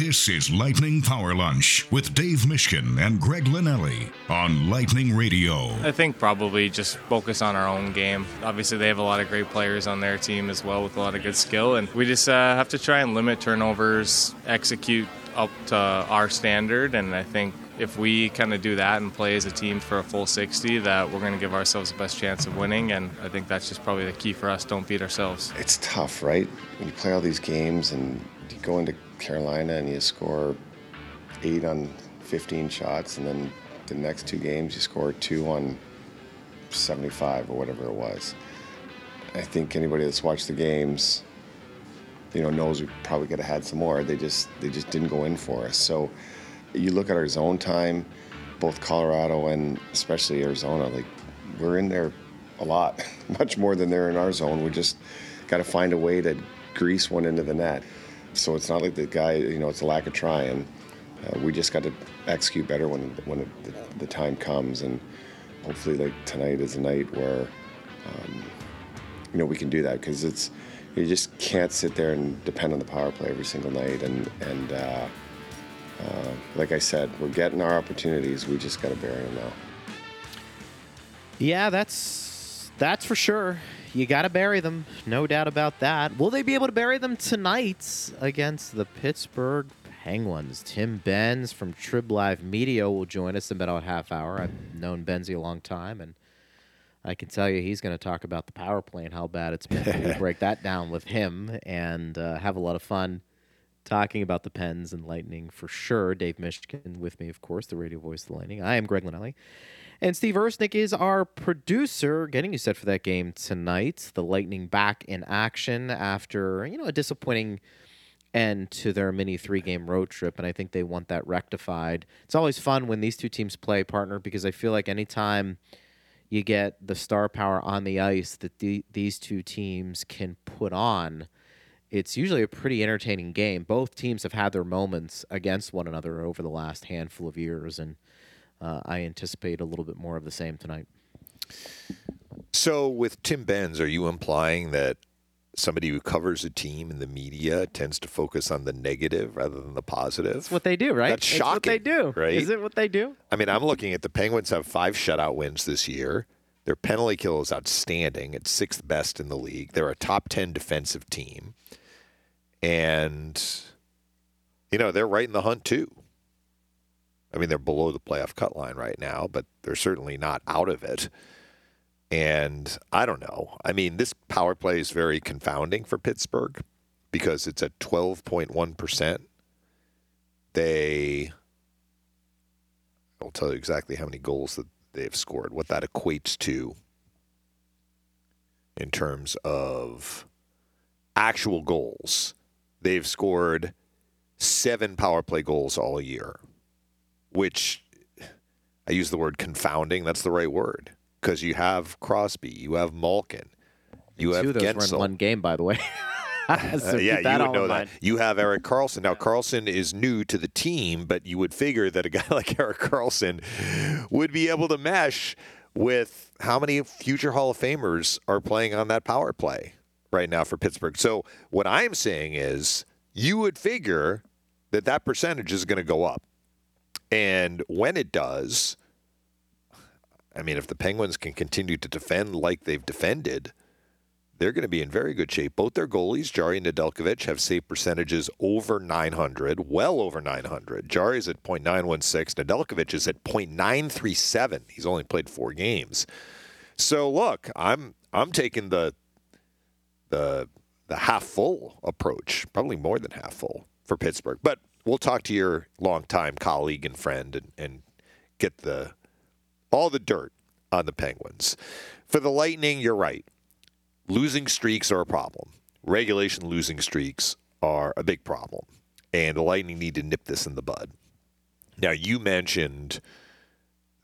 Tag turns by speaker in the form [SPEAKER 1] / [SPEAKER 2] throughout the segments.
[SPEAKER 1] This is Lightning Power Lunch with Dave Mishkin and Greg Linnelli on Lightning Radio.
[SPEAKER 2] I think probably just focus on our own game. Obviously, they have a lot of great players on their team as well with a lot of good skill, and we just uh, have to try and limit turnovers, execute up to our standard, and I think if we kind of do that and play as a team for a full 60, that we're going to give ourselves the best chance of winning. And I think that's just probably the key for us. Don't beat ourselves.
[SPEAKER 3] It's tough, right? When you play all these games and you go into Carolina and you score eight on 15 shots, and then the next two games you score two on 75 or whatever it was. I think anybody that's watched the games, you know, knows we probably could have had some more. They just they just didn't go in for us. So you look at our zone time, both Colorado and especially Arizona, like we're in there a lot, much more than they're in our zone. We just got to find a way to grease one into the net. So it's not like the guy, you know, it's a lack of trying. Uh, we just got to execute better when when the, the, time comes, and hopefully, like tonight is a night where, um, you know, we can do that because it's you just can't sit there and depend on the power play every single night, and and uh, uh, like I said, we're getting our opportunities. We just got to bury them now.
[SPEAKER 4] Yeah, that's that's for sure. You got to bury them, no doubt about that. Will they be able to bury them tonight against the Pittsburgh Penguins? Tim Benz from Trib Live Media will join us in about a half hour. I've known Benzie a long time, and I can tell you he's going to talk about the power play and how bad it's been. we'll break that down with him and uh, have a lot of fun talking about the Pens and Lightning for sure. Dave Mishkin with me, of course, the radio voice of the Lightning. I am Greg Linnelli. And Steve Ersnick is our producer, getting you set for that game tonight. The Lightning back in action after, you know, a disappointing end to their mini three game road trip. And I think they want that rectified. It's always fun when these two teams play, partner, because I feel like anytime you get the star power on the ice that the, these two teams can put on – it's usually a pretty entertaining game. Both teams have had their moments against one another over the last handful of years, and uh, I anticipate a little bit more of the same tonight.
[SPEAKER 5] So, with Tim Benz, are you implying that somebody who covers a team in the media tends to focus on the negative rather than the positive?
[SPEAKER 4] That's what they do, right?
[SPEAKER 5] That's shocking.
[SPEAKER 4] what they do,
[SPEAKER 5] right?
[SPEAKER 4] Is it what they do?
[SPEAKER 5] I mean, I'm looking at the Penguins have five shutout wins this year. Their penalty kill is outstanding. It's sixth best in the league. They're a top 10 defensive team. And, you know, they're right in the hunt too. I mean, they're below the playoff cut line right now, but they're certainly not out of it. And I don't know. I mean, this power play is very confounding for Pittsburgh because it's at 12.1%. They, I'll tell you exactly how many goals that they've scored, what that equates to in terms of actual goals they've scored seven power play goals all year, which I use the word confounding. That's the right word because you have Crosby, you have Malkin, you have
[SPEAKER 4] Two of those
[SPEAKER 5] Guentzel.
[SPEAKER 4] were in one game, by the way. so
[SPEAKER 5] Uh, yeah, you would know that. You have Erik Karlsson. Now, Karlsson is new to the team, but you would figure that a guy like Erik Karlsson would be able to mesh with how many future Hall of Famers are playing on that power play right now for Pittsburgh. So, what I'm saying is, you would figure that that percentage is going to go up. And when it does, I mean, if the Penguins can continue to defend like they've defended, they're going to be in very good shape. Both their goalies, Jarry and Nedeljkovic, have save percentages over 900, well over 900. Jarry's at .916. Nedeljkovic is at .937. He's only played four games. So look, I'm I'm taking the the the half full approach, probably more than half full for Pittsburgh. But we'll talk to your longtime colleague and friend and, and get the all the dirt on the Penguins. For the Lightning, you're right. Losing streaks are a problem. Regulation losing streaks are a big problem. And the Lightning need to nip this in the bud. Now, you mentioned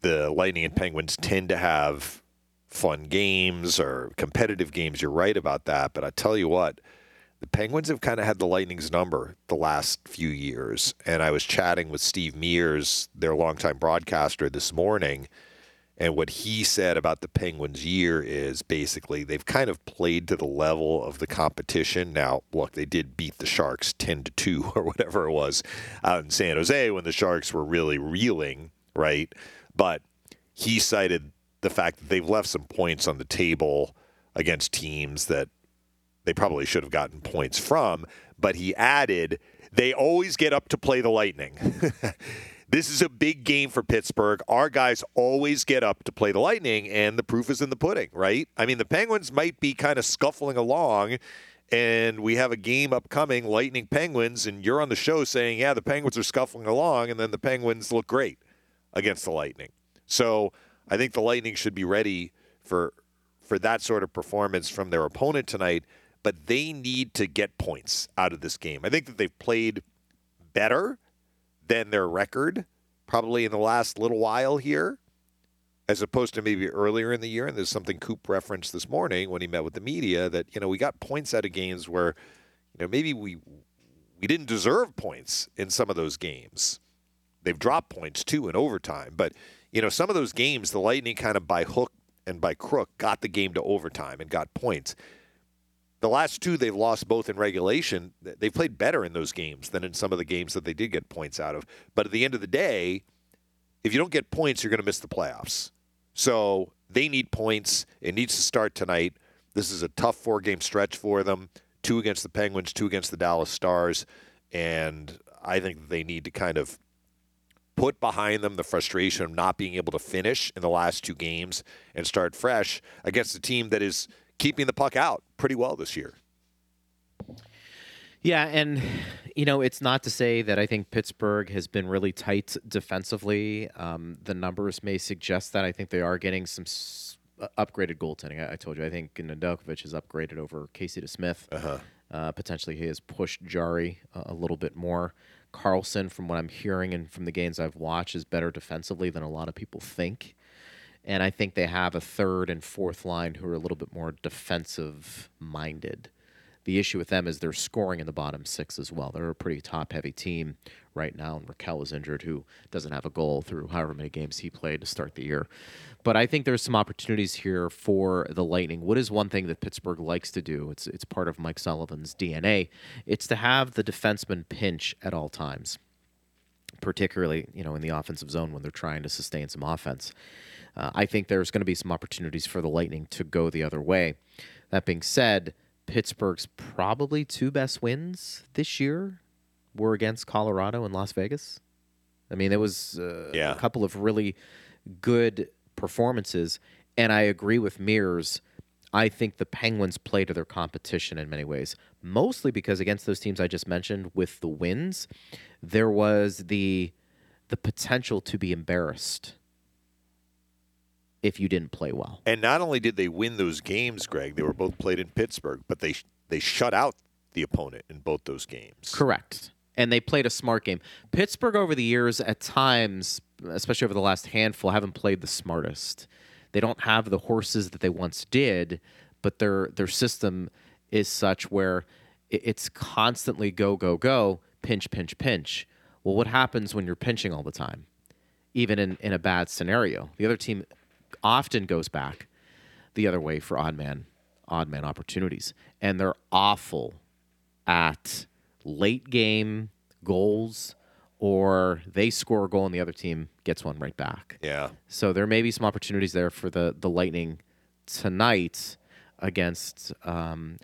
[SPEAKER 5] the Lightning and Penguins tend to have fun games or competitive games. You're right about that. But I tell you what, the Penguins have kind of had the Lightning's number the last few years. And I was chatting with Steve Mears, their longtime broadcaster, this morning. And what he said about the Penguins' year is basically they've kind of played to the level of the competition. Now, look, they did beat the Sharks 10 to 2 or whatever it was out in San Jose when the Sharks were really reeling, right? But he cited the fact that they've left some points on the table against teams that they probably should have gotten points from. But he added, they always get up to play the Lightning. this is a big game for Pittsburgh. Our guys always get up to play the Lightning, and the proof is in the pudding, right? I mean, the Penguins might be kind of scuffling along, and we have a game upcoming, Lightning Penguins, and you're on the show saying, yeah, the Penguins are scuffling along, and then the Penguins look great against the Lightning. So I think the Lightning should be ready for for that sort of performance from their opponent tonight, but they need to get points out of this game. I think that they've played better than their record probably in the last little while here, as opposed to maybe earlier in the year. And there's something Coop referenced this morning when he met with the media that you know we got points out of games where you know maybe we we didn't deserve points in some of those games. They've dropped points too in overtime, but you know some of those games the Lightning kind of by hook and by crook got the game to overtime and got points the last two they've lost both in regulation. They've played better in those games than in some of the games that they did get points out of. But at the end of the day, if you don't get points, you're going to miss the playoffs. So they need points. It needs to start tonight. This is a tough four game stretch for them two against the Penguins, two against the Dallas Stars. And I think they need to kind of put behind them the frustration of not being able to finish in the last two games and start fresh against a team that is keeping the puck out pretty well this year.
[SPEAKER 4] Yeah, and you know, it's not to say that I think Pittsburgh has been really tight defensively. Um, the numbers may suggest that. I think they are getting some s- uh, upgraded goaltending. I, I, told you, I think Nedeljkovic has upgraded over Casey DeSmith.
[SPEAKER 5] Uh-huh.
[SPEAKER 4] Uh, potentially, he has pushed Jarry a, a little bit more. Karlsson, from what I'm hearing and from the games I've watched, is better defensively than a lot of people think. And I think they have a third and fourth line who are a little bit more defensive minded. The issue with them is they're scoring in the bottom six as well. They're a pretty top heavy team right now. And Rakell is injured, who doesn't have a goal through however many games he played to start the year. But I think there's some opportunities here for the Lightning. What is one thing that Pittsburgh likes to do? It's it's part of Mike Sullivan's DNA. It's to have the defenseman pinch at all times, particularly you know in the offensive zone when they're trying to sustain some offense. Uh, I think there's going to be some opportunities for the Lightning to go the other way. That being said, Pittsburgh's probably two best wins this year were against Colorado and Las Vegas. I mean, it was uh,
[SPEAKER 5] yeah.
[SPEAKER 4] a couple of really good performances, and I agree with Mears. I think the Penguins play to their competition in many ways, mostly because against those teams I just mentioned with the wins, there was the the potential to be embarrassed if you didn't play well.
[SPEAKER 5] And not only did they win those games, Greg, they were both played in Pittsburgh, but they they shut out the opponent in both those games.
[SPEAKER 4] Correct. And they played a smart game. Pittsburgh over the years at times, especially over the last handful, haven't played the smartest. They don't have the horses that they once did, but their their system is such where it's constantly go go go, pinch pinch pinch. Well, what happens when you're pinching all the time? Even in, in a bad scenario. The other team often goes back the other way for odd man odd man opportunities and they're awful at late game goals or they score a goal and the other team gets one right back.
[SPEAKER 5] Yeah.
[SPEAKER 4] So there may be some opportunities there for the the Lightning tonight against um,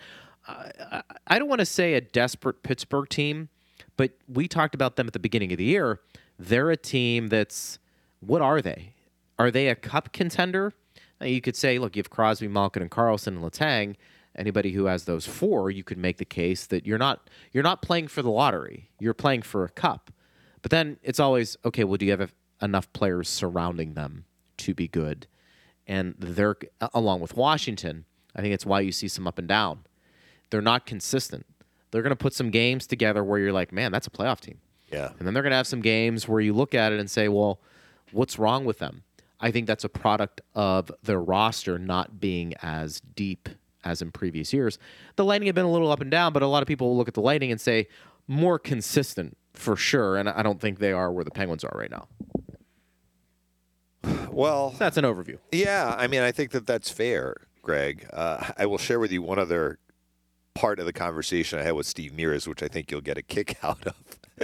[SPEAKER 4] I, I don't want to say a desperate Pittsburgh team, but we talked about them at the beginning of the year. They're a team that's what are they? Are they a cup contender? Now you could say, look, you have Crosby, Malkin, and Karlsson and Letang. Anybody who has those four, you could make the case that you're not you're not playing for the lottery. You're playing for a cup. But then it's always okay. Well, do you have enough players surrounding them to be good? And they're along with Washington. I think it's why you see some up and down. They're not consistent. They're going to put some games together where you're like, man, that's a playoff team.
[SPEAKER 5] Yeah.
[SPEAKER 4] And then they're going to have some games where you look at it and say, well, what's wrong with them? I think that's a product of their roster not being as deep as in previous years. The Lightning have been a little up and down, but a lot of people will look at the Lightning and say more consistent for sure. And I don't think they are where the Penguins are right now.
[SPEAKER 5] well,
[SPEAKER 4] That's an overview.
[SPEAKER 5] Yeah, I mean, I think that that's fair, Greg. Uh, I will share with you one other part of the conversation I had with Steve Mears, which I think you'll get a kick out of.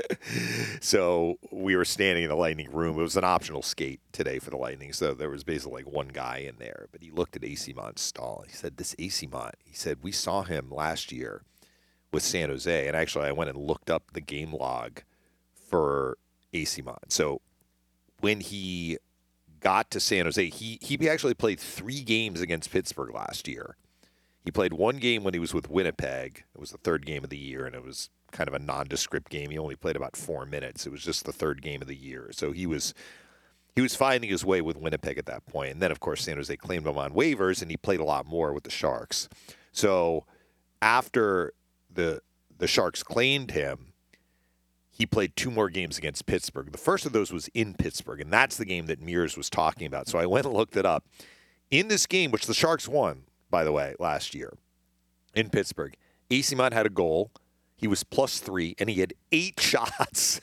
[SPEAKER 5] so we were standing in the Lightning room. It was an optional skate today for the Lightning, so there was basically like one guy in there. But he looked at Eyssimont stall. He said, "This Eyssimont." He said, "We saw him last year with San Jose, and actually, I went and looked up the game log for Eyssimont. So when he got to San Jose, he he actually played three games against Pittsburgh last year. He played one game when he was with Winnipeg. It was the third game of the year, and it was kind of a nondescript game. He only played about four minutes. It was just the third game of the year, so he was he was finding his way with Winnipeg at that point. And then, of course, San Jose claimed him on waivers, and he played a lot more with the Sharks. So after the the Sharks claimed him, he played two more games against Pittsburgh. The first of those was in Pittsburgh, and that's the game that Mears was talking about. So I went and looked it up. In this game, which the Sharks won, by the way, last year in Pittsburgh, Eyssimont had a goal. He was plus three, and he had eight shots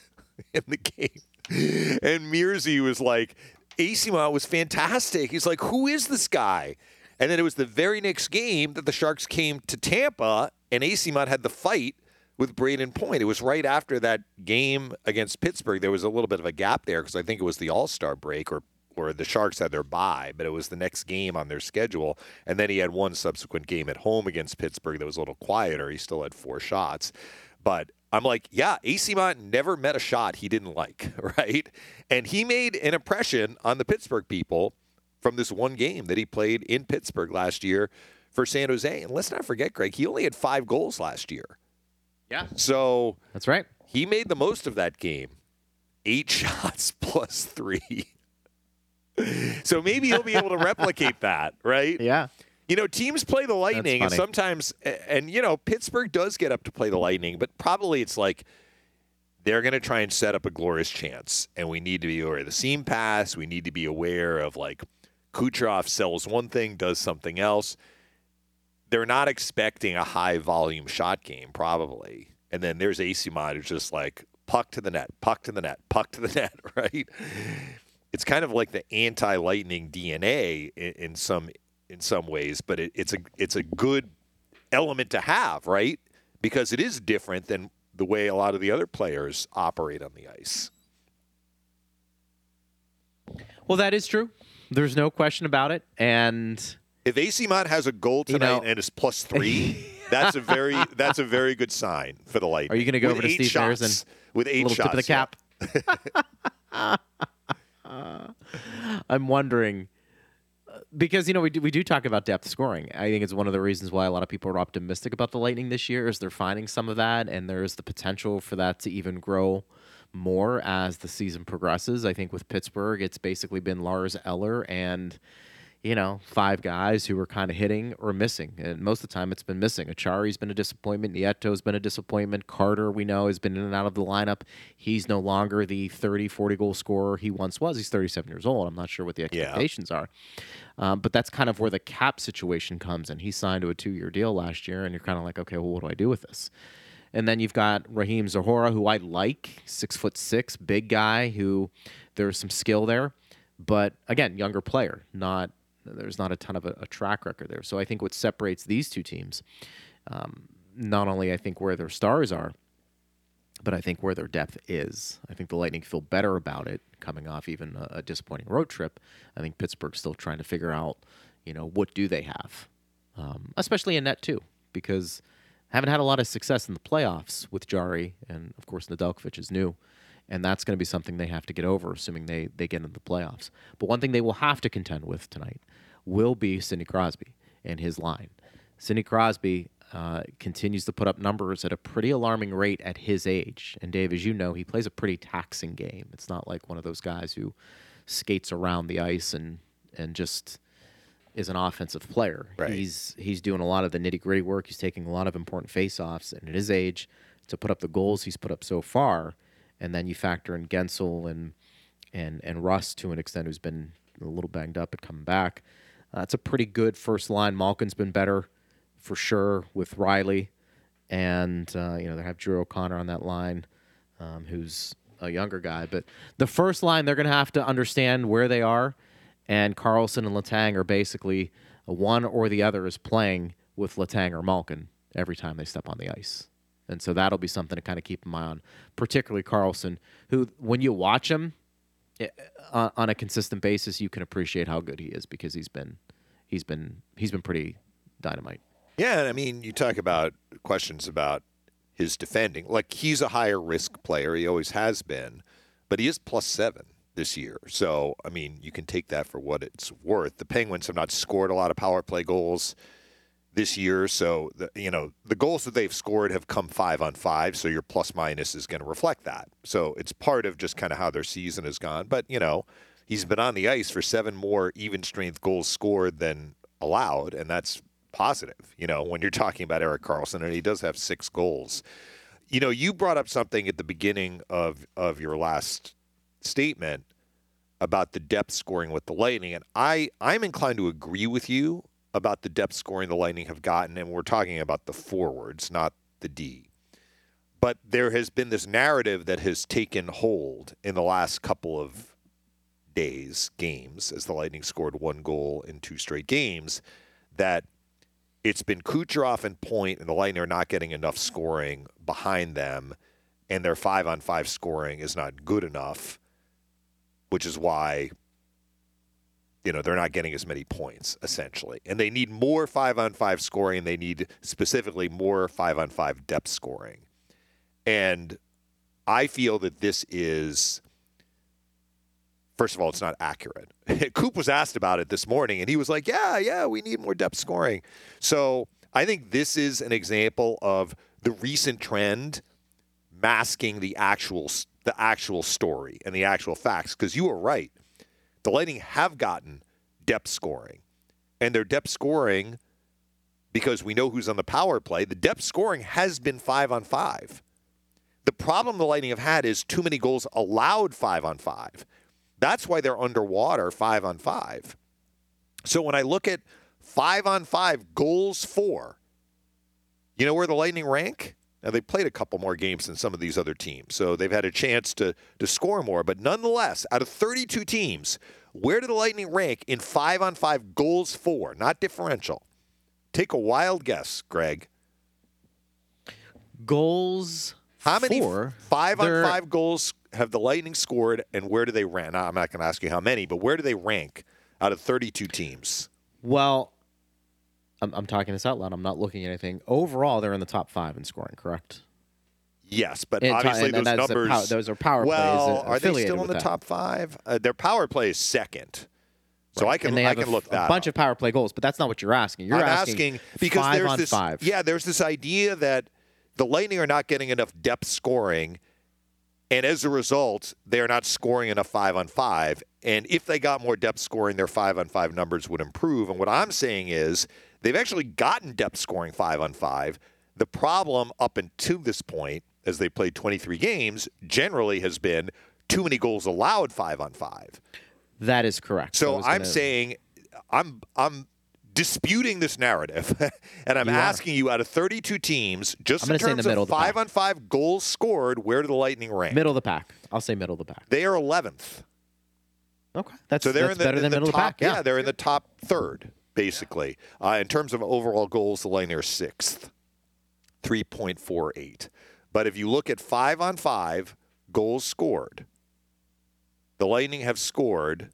[SPEAKER 5] in the game. And Mearsy was like, Eyssimont was fantastic. He's like, who is this guy? And then it was the very next game that the Sharks came to Tampa, and Eyssimont had the fight with Brayden Point. It was right after that game against Pittsburgh. There was a little bit of a gap there because I think it was the All Star break or or the Sharks had their bye, but it was the next game on their schedule. And then he had one subsequent game at home against Pittsburgh that was a little quieter. He still had four shots. But I'm like, yeah, Eyssimont never met a shot he didn't like, right? And he made an impression on the Pittsburgh people from this one game that he played in Pittsburgh last year for San Jose. And let's not forget, Greg, he only had five goals last year.
[SPEAKER 4] Yeah.
[SPEAKER 5] So
[SPEAKER 4] That's right.
[SPEAKER 5] he made the most of that game. Eight shots plus three. so maybe he'll be able to replicate that, right?
[SPEAKER 4] Yeah.
[SPEAKER 5] You know, teams play the Lightning, and sometimes, and you know, Pittsburgh does get up to play the Lightning, but probably it's like they're going to try and set up a glorious chance, and we need to be aware of the seam pass. We need to be aware of like Kucherov sells one thing, does something else. They're not expecting a high volume shot game, probably. And then there's Eyssimont who's just like puck to the net, puck to the net, puck to the net, right? It's kind of like the anti-lightning DNA in, in some in some ways, but it, it's a it's a good element to have, right? Because it is different than the way a lot of the other players operate on the ice.
[SPEAKER 4] Well, that is true. There's no question about it. And
[SPEAKER 5] If Eyssimont has a goal
[SPEAKER 4] You
[SPEAKER 5] tonight
[SPEAKER 4] know-
[SPEAKER 5] and is plus three, that's a very that's a very good sign for the Lightning.
[SPEAKER 4] Are you gonna go
[SPEAKER 5] With
[SPEAKER 4] over to Steve
[SPEAKER 5] shots,
[SPEAKER 4] and
[SPEAKER 5] with eight
[SPEAKER 4] little
[SPEAKER 5] shots?
[SPEAKER 4] tip of the
[SPEAKER 5] yeah.
[SPEAKER 4] I'm wondering uh, because you know we do, we do talk about depth scoring. I think it's one of the reasons why a lot of people are optimistic about the Lightning this year is they're finding some of that, and there's the potential for that to even grow more as the season progresses. I think with Pittsburgh, it's basically been Lars Eller and you know, five guys who were kind of hitting or missing. And most of the time it's been missing. Acciari's been a disappointment. Nieto's been a disappointment. Carter, we know, has been in and out of the lineup. He's no longer the 30, 40 goal scorer he once was. He's 37 years old. I'm not sure what the
[SPEAKER 5] Yeah.
[SPEAKER 4] expectations are. Um, but that's kind of where the cap situation comes in. He signed to a two year deal last year, and you're kind of like, okay, well, what do I do with this? And then you've got Radim Zohorna, who I like, six foot six, big guy, who there's some skill there. But again, younger player, not there's not a ton of a, a track record there. So I think what separates these two teams, um, not only I think where their stars are, but I think where their depth is. I think the Lightning feel better about it coming off even a, a disappointing road trip. I think Pittsburgh's still trying to figure out, you know, what do they have, um, especially in net too, because haven't had a lot of success in the playoffs with Jarry, and of course Nedeljkovic is new, and that's going to be something they have to get over, assuming they they get into the playoffs. But one thing they will have to contend with tonight will be Sidney Crosby and his line. Sidney Crosby uh, continues to put up numbers at a pretty alarming rate at his age. And Dave, as you know, he plays a pretty taxing game. It's not like one of those guys who skates around the ice and and just is an offensive player.
[SPEAKER 5] Right.
[SPEAKER 4] He's he's doing a lot of the nitty gritty work. He's taking a lot of important face-offs, and at his age, to put up the goals he's put up so far, and then you factor in Guentzel and and and Rust to an extent, who's been a little banged up but coming back. Uh, a pretty good first line. Malkin's been better for sure with Riley, and uh, you know they have Drew O'Connor on that line, um, who's a younger guy. But the first line, they're going to have to understand where they are and Karlsson and Letang are basically one or the other is playing with Letang or Malkin every time they step on the ice. And so that'll be something to kind of keep an eye on, particularly Karlsson, who, when you watch him eh, on on a consistent basis, you can appreciate how good he is because he's been, he's been, he's been pretty dynamite.
[SPEAKER 5] Yeah, I mean, you talk about questions about his defending. Like he's a higher risk player. He always has been, but he is plus seven this year. So I mean, you can take that for what it's worth. The Penguins have not scored a lot of power play goals this year, so the, you know the goals that they've scored have come five on five. So your plus minus is going to reflect that. So it's part of just kind of how their season has gone. But you know, he's been on the ice for seven more even strength goals scored than allowed, and that's positive. You know, when you're talking about Erik Karlsson, and he does have six goals. You know, you brought up something at the beginning of of your last statement about the depth scoring with the Lightning, and I I'm inclined to agree with you about the depth scoring the Lightning have gotten, and we're talking about the forwards, not the D. But there has been this narrative that has taken hold in the last couple of days, games, as the Lightning scored one goal in two straight games, that it's been Kucherov and Point, and the Lightning are not getting enough scoring behind them, and their five on five scoring is not good enough, which is why you know they're not getting as many points essentially. And they need more five on five scoring. They need specifically more five on five depth scoring. And i feel that this is first of all it's not accurate. Coop was asked about it this morning and he was like yeah yeah we need more depth scoring. So i think this is an example of the recent trend masking the actual the actual story and the actual facts because you were right the Lightning have gotten depth scoring. And their depth scoring, because we know who's on the power play, the depth scoring has been five on five. The problem the Lightning have had is too many goals allowed five on five. That's why they're underwater five on five. So when I look at five on five goals for, you know where the Lightning rank? Now they played a couple more games than some of these other teams, so they've had a chance to to score more. But nonetheless, out of 32 teams, where do the Lightning rank in five on five goals for, not differential? Take a wild guess, Greg.
[SPEAKER 4] Goals.
[SPEAKER 5] How many
[SPEAKER 4] for,
[SPEAKER 5] five on five goals have the Lightning scored, and where do they rank? Now, I'm not going to ask you how many, but where do they rank out of 32 teams?
[SPEAKER 4] Well, I'm, I'm talking this out loud. I'm not looking at anything. Overall, they're in the top five in scoring. Correct.
[SPEAKER 5] Yes, but
[SPEAKER 4] And
[SPEAKER 5] obviously those numbers.
[SPEAKER 4] those are power plays
[SPEAKER 5] well, are they still in the
[SPEAKER 4] that.
[SPEAKER 5] top five? Uh, their power play is second, so I can
[SPEAKER 4] they
[SPEAKER 5] I can
[SPEAKER 4] a,
[SPEAKER 5] look that
[SPEAKER 4] a bunch
[SPEAKER 5] up.
[SPEAKER 4] of power play goals, but that's not what you're asking. You're asking,
[SPEAKER 5] asking because
[SPEAKER 4] five
[SPEAKER 5] there's
[SPEAKER 4] on
[SPEAKER 5] this
[SPEAKER 4] five.
[SPEAKER 5] yeah, there's this idea that the Lightning are not getting enough depth scoring, and as a result, they're not scoring enough five on five. And if they got more depth scoring, their five on five numbers would improve. And what I'm saying is they've actually gotten depth scoring five on five. The problem up until this point, as they played 23 games, generally has been too many goals allowed five on five.
[SPEAKER 4] That is correct.
[SPEAKER 5] So I'm
[SPEAKER 4] gonna-
[SPEAKER 5] saying I'm I'm disputing this narrative, and I'm
[SPEAKER 4] You are.
[SPEAKER 5] asking you out of 32 teams, just in
[SPEAKER 4] in
[SPEAKER 5] terms
[SPEAKER 4] middle
[SPEAKER 5] of
[SPEAKER 4] of
[SPEAKER 5] five on five goals scored, where do the Lightning rank?
[SPEAKER 4] middle of the pack. I'll say middle of the pack.
[SPEAKER 5] They are 11th.
[SPEAKER 4] Okay, that's
[SPEAKER 5] So they're
[SPEAKER 4] that's
[SPEAKER 5] in the,
[SPEAKER 4] better
[SPEAKER 5] in
[SPEAKER 4] than
[SPEAKER 5] the
[SPEAKER 4] middle
[SPEAKER 5] top,
[SPEAKER 4] of the pack. Yeah.
[SPEAKER 5] they're in the top third, basically. Uh, in terms of overall goals, the Lightning are sixth, 3.48. But if you look at five on five goals scored, the Lightning have scored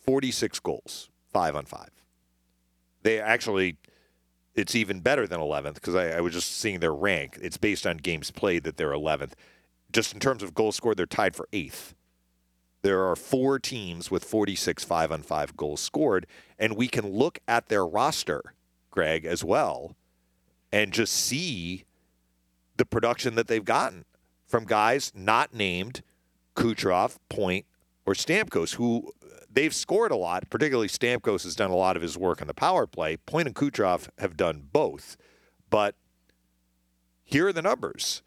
[SPEAKER 5] 46 goals, five on five. They actually, it's even better than 11th because I, I was just seeing their rank. It's based on games played that they're 11th. Just in terms of goals scored, they're tied for eighth. There are four teams with 46 five on five goals scored, and we can look at their roster, Greg, as well, and just see the production that they've gotten from guys not named Kucherov, Point, or Stamkos, who uh, they've scored a lot. Particularly Stamkos has done a lot of his work on the power play. Point and Kucherov have done both, but here are the numbers.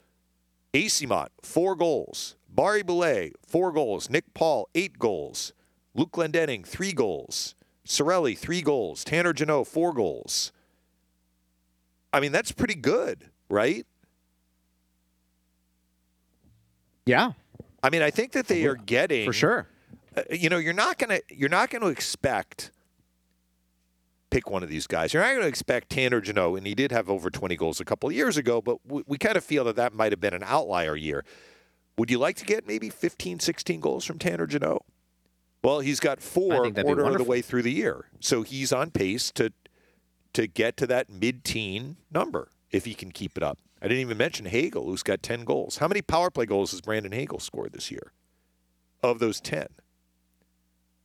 [SPEAKER 5] Eyssimont, four goals. Barry Boulet, four goals. Nick Paul, eight goals. Luke Glendening, three goals. Cirelli, three goals. Tanner Jeannot, four goals. I mean, that's pretty good, right?
[SPEAKER 4] Yeah,
[SPEAKER 5] I mean, I think that they are getting
[SPEAKER 4] for sure.
[SPEAKER 5] uh, you know, you're not gonna you're not gonna expect pick one of these guys. You're not going to expect Tanner Jeannot, and he did have over 20 goals a couple of years ago, but we, we kind of feel that that might have been an outlier year. Would you like to get maybe 15, 16 goals from Tanner Jeannot? Well, he's got four quarter of the way through the year, so he's on pace to to get to that mid-teen number if he can keep it up. I didn't even mention Hagel, who's got 10 goals. How many power play goals has Brandon Hagel scored this year? Of those 10.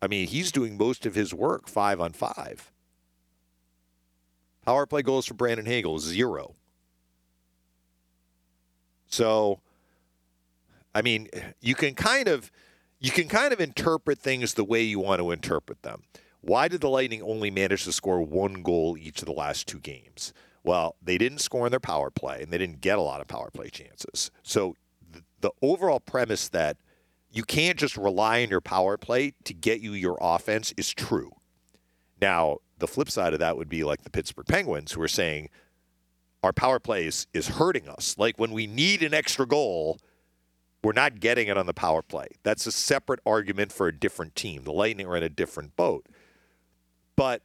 [SPEAKER 5] I mean, he's doing most of his work five on five. Power play goals for Brandon Hagel zero. So, I mean, you can kind of you can kind of interpret things the way you want to interpret them. Why did the Lightning only manage to score one goal each of the last two games? Well, they didn't score in their power play, and they didn't get a lot of power play chances. So, the, the overall premise that you can't just rely on your power play to get you your offense is true. Now, the flip side of that would be like the Pittsburgh Penguins, who are saying our power play is, is hurting us. Like when we need an extra goal, we're not getting it on the power play. That's a separate argument for a different team. The Lightning are in a different boat. But,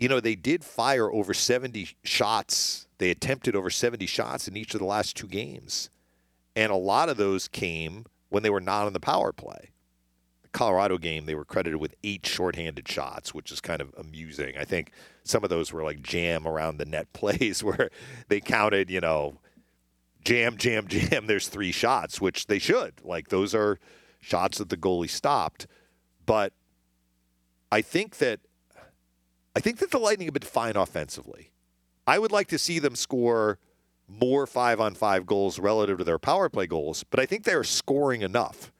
[SPEAKER 5] you know, they did fire over 70 shots. They attempted over 70 shots in each of the last two games. And a lot of those came when they were not on the power play. The Colorado game, they were credited with eight shorthanded shots, which is kind of amusing. I think some of those were like jam around the net plays where they counted, you know, jam, jam, jam. There's three shots, which they should. Like those are shots that the goalie stopped. But I think that I think that the Lightning have been fine offensively. I would like to see them score more five on five goals relative to their power play goals, but I think they're scoring enough.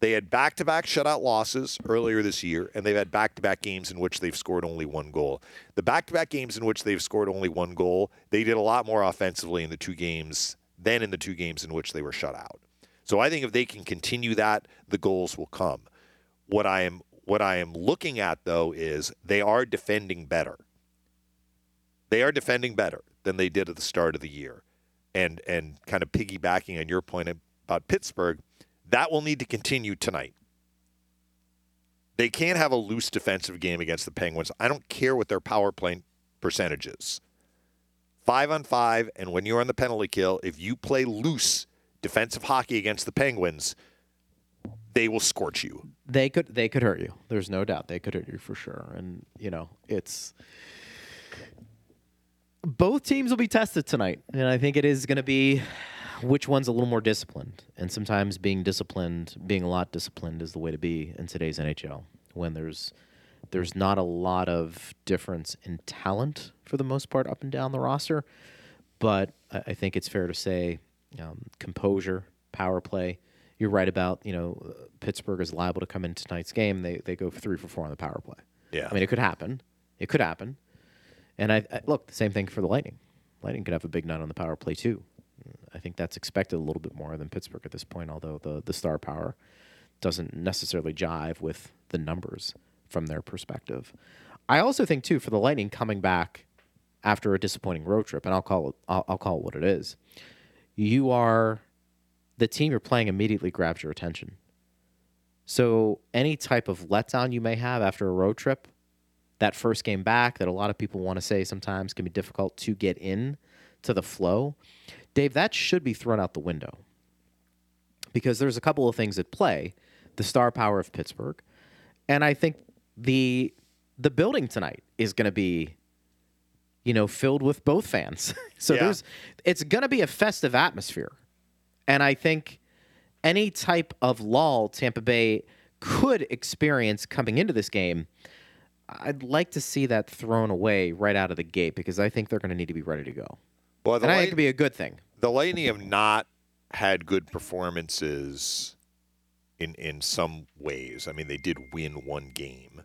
[SPEAKER 5] They had back to back shutout losses earlier this year, and they've had back to back games in which they've scored only one goal. The back to back games in which they've scored only one goal, they did a lot more offensively in the two games than in the two games in which they were shut out. So I think if they can continue that, the goals will come. What I am what I am looking at though is they are defending better. They are defending better than they did at the start of the year. And and kind of piggybacking on your point about Pittsburgh, that will need to continue tonight. They can't have a loose defensive game against the Penguins. I don't care what their power play percentage is. Five on five, and when you're on the penalty kill, if you play loose defensive hockey against the Penguins, they will scorch you.
[SPEAKER 4] They could they could hurt you. There's no doubt they could hurt you for sure. And you know, it's both teams will be tested tonight, and I think it is going to be which one's a little more disciplined. And sometimes being disciplined, being a lot disciplined, is the way to be in today's NHL when there's there's not a lot of difference in talent for the most part up and down the roster. But I, I think it's fair to say um, composure, power play. You're right about you know Pittsburgh is liable to come in tonight's game. They they go three for four on the power play.
[SPEAKER 5] Yeah,
[SPEAKER 4] I mean it could happen. It could happen. And I, I look the same thing for the Lightning. Lightning could have a big night on the power play too. I think that's expected a little bit more than Pittsburgh at this point, although the, the star power doesn't necessarily jive with the numbers from their perspective. I also think too for the Lightning coming back after a disappointing road trip, and I'll call it I'll, I'll call it what it is. You are the team you're playing immediately grabs your attention. So any type of letdown you may have after a road trip, that first game back that a lot of people want to say sometimes can be difficult to get in to the flow. Dave, that should be thrown out the window because there's a couple of things at play the star power of Pittsburgh. And I think the the building tonight is going to be you know filled with both fans. so yeah. there's it's going to be a festive atmosphere. And I think any type of lull Tampa Bay could experience coming into this game, I'd like to see that thrown away right out of the gate because I think they're going to need to be ready to go. Well, and I think it could be a good thing.
[SPEAKER 5] The Lightning have not had good performances in in some ways. I mean, they did win one game,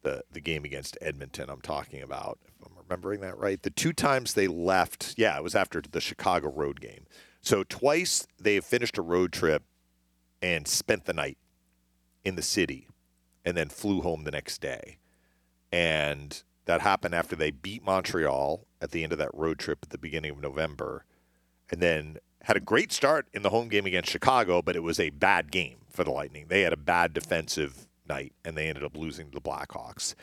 [SPEAKER 5] the the game against Edmonton. I'm talking about, if I'm remembering that right. The two times they left, yeah, it was after the Chicago road game. So twice they have finished a road trip and spent the night in the city, and then flew home the next day, and that happened after they beat Montreal at the end of that road trip at the beginning of November, and then had a great start in the home game against Chicago, but it was a bad game for the Lightning. They had a bad defensive night, and they ended up losing to the Blackhawks.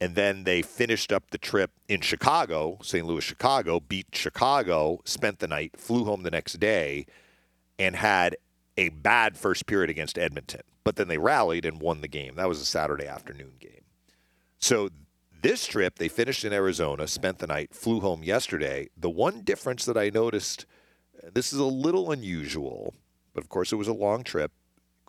[SPEAKER 5] And then they finished up the trip in Chicago, St. Louis, Chicago, beat Chicago, spent the night, flew home the next day, and had a bad first period against Edmonton. But then they rallied and won the game. That was a Saturday afternoon game. So this trip, they finished in Arizona, spent the night, flew home yesterday. The one difference that I noticed, this is a little unusual, but of course it was a long trip.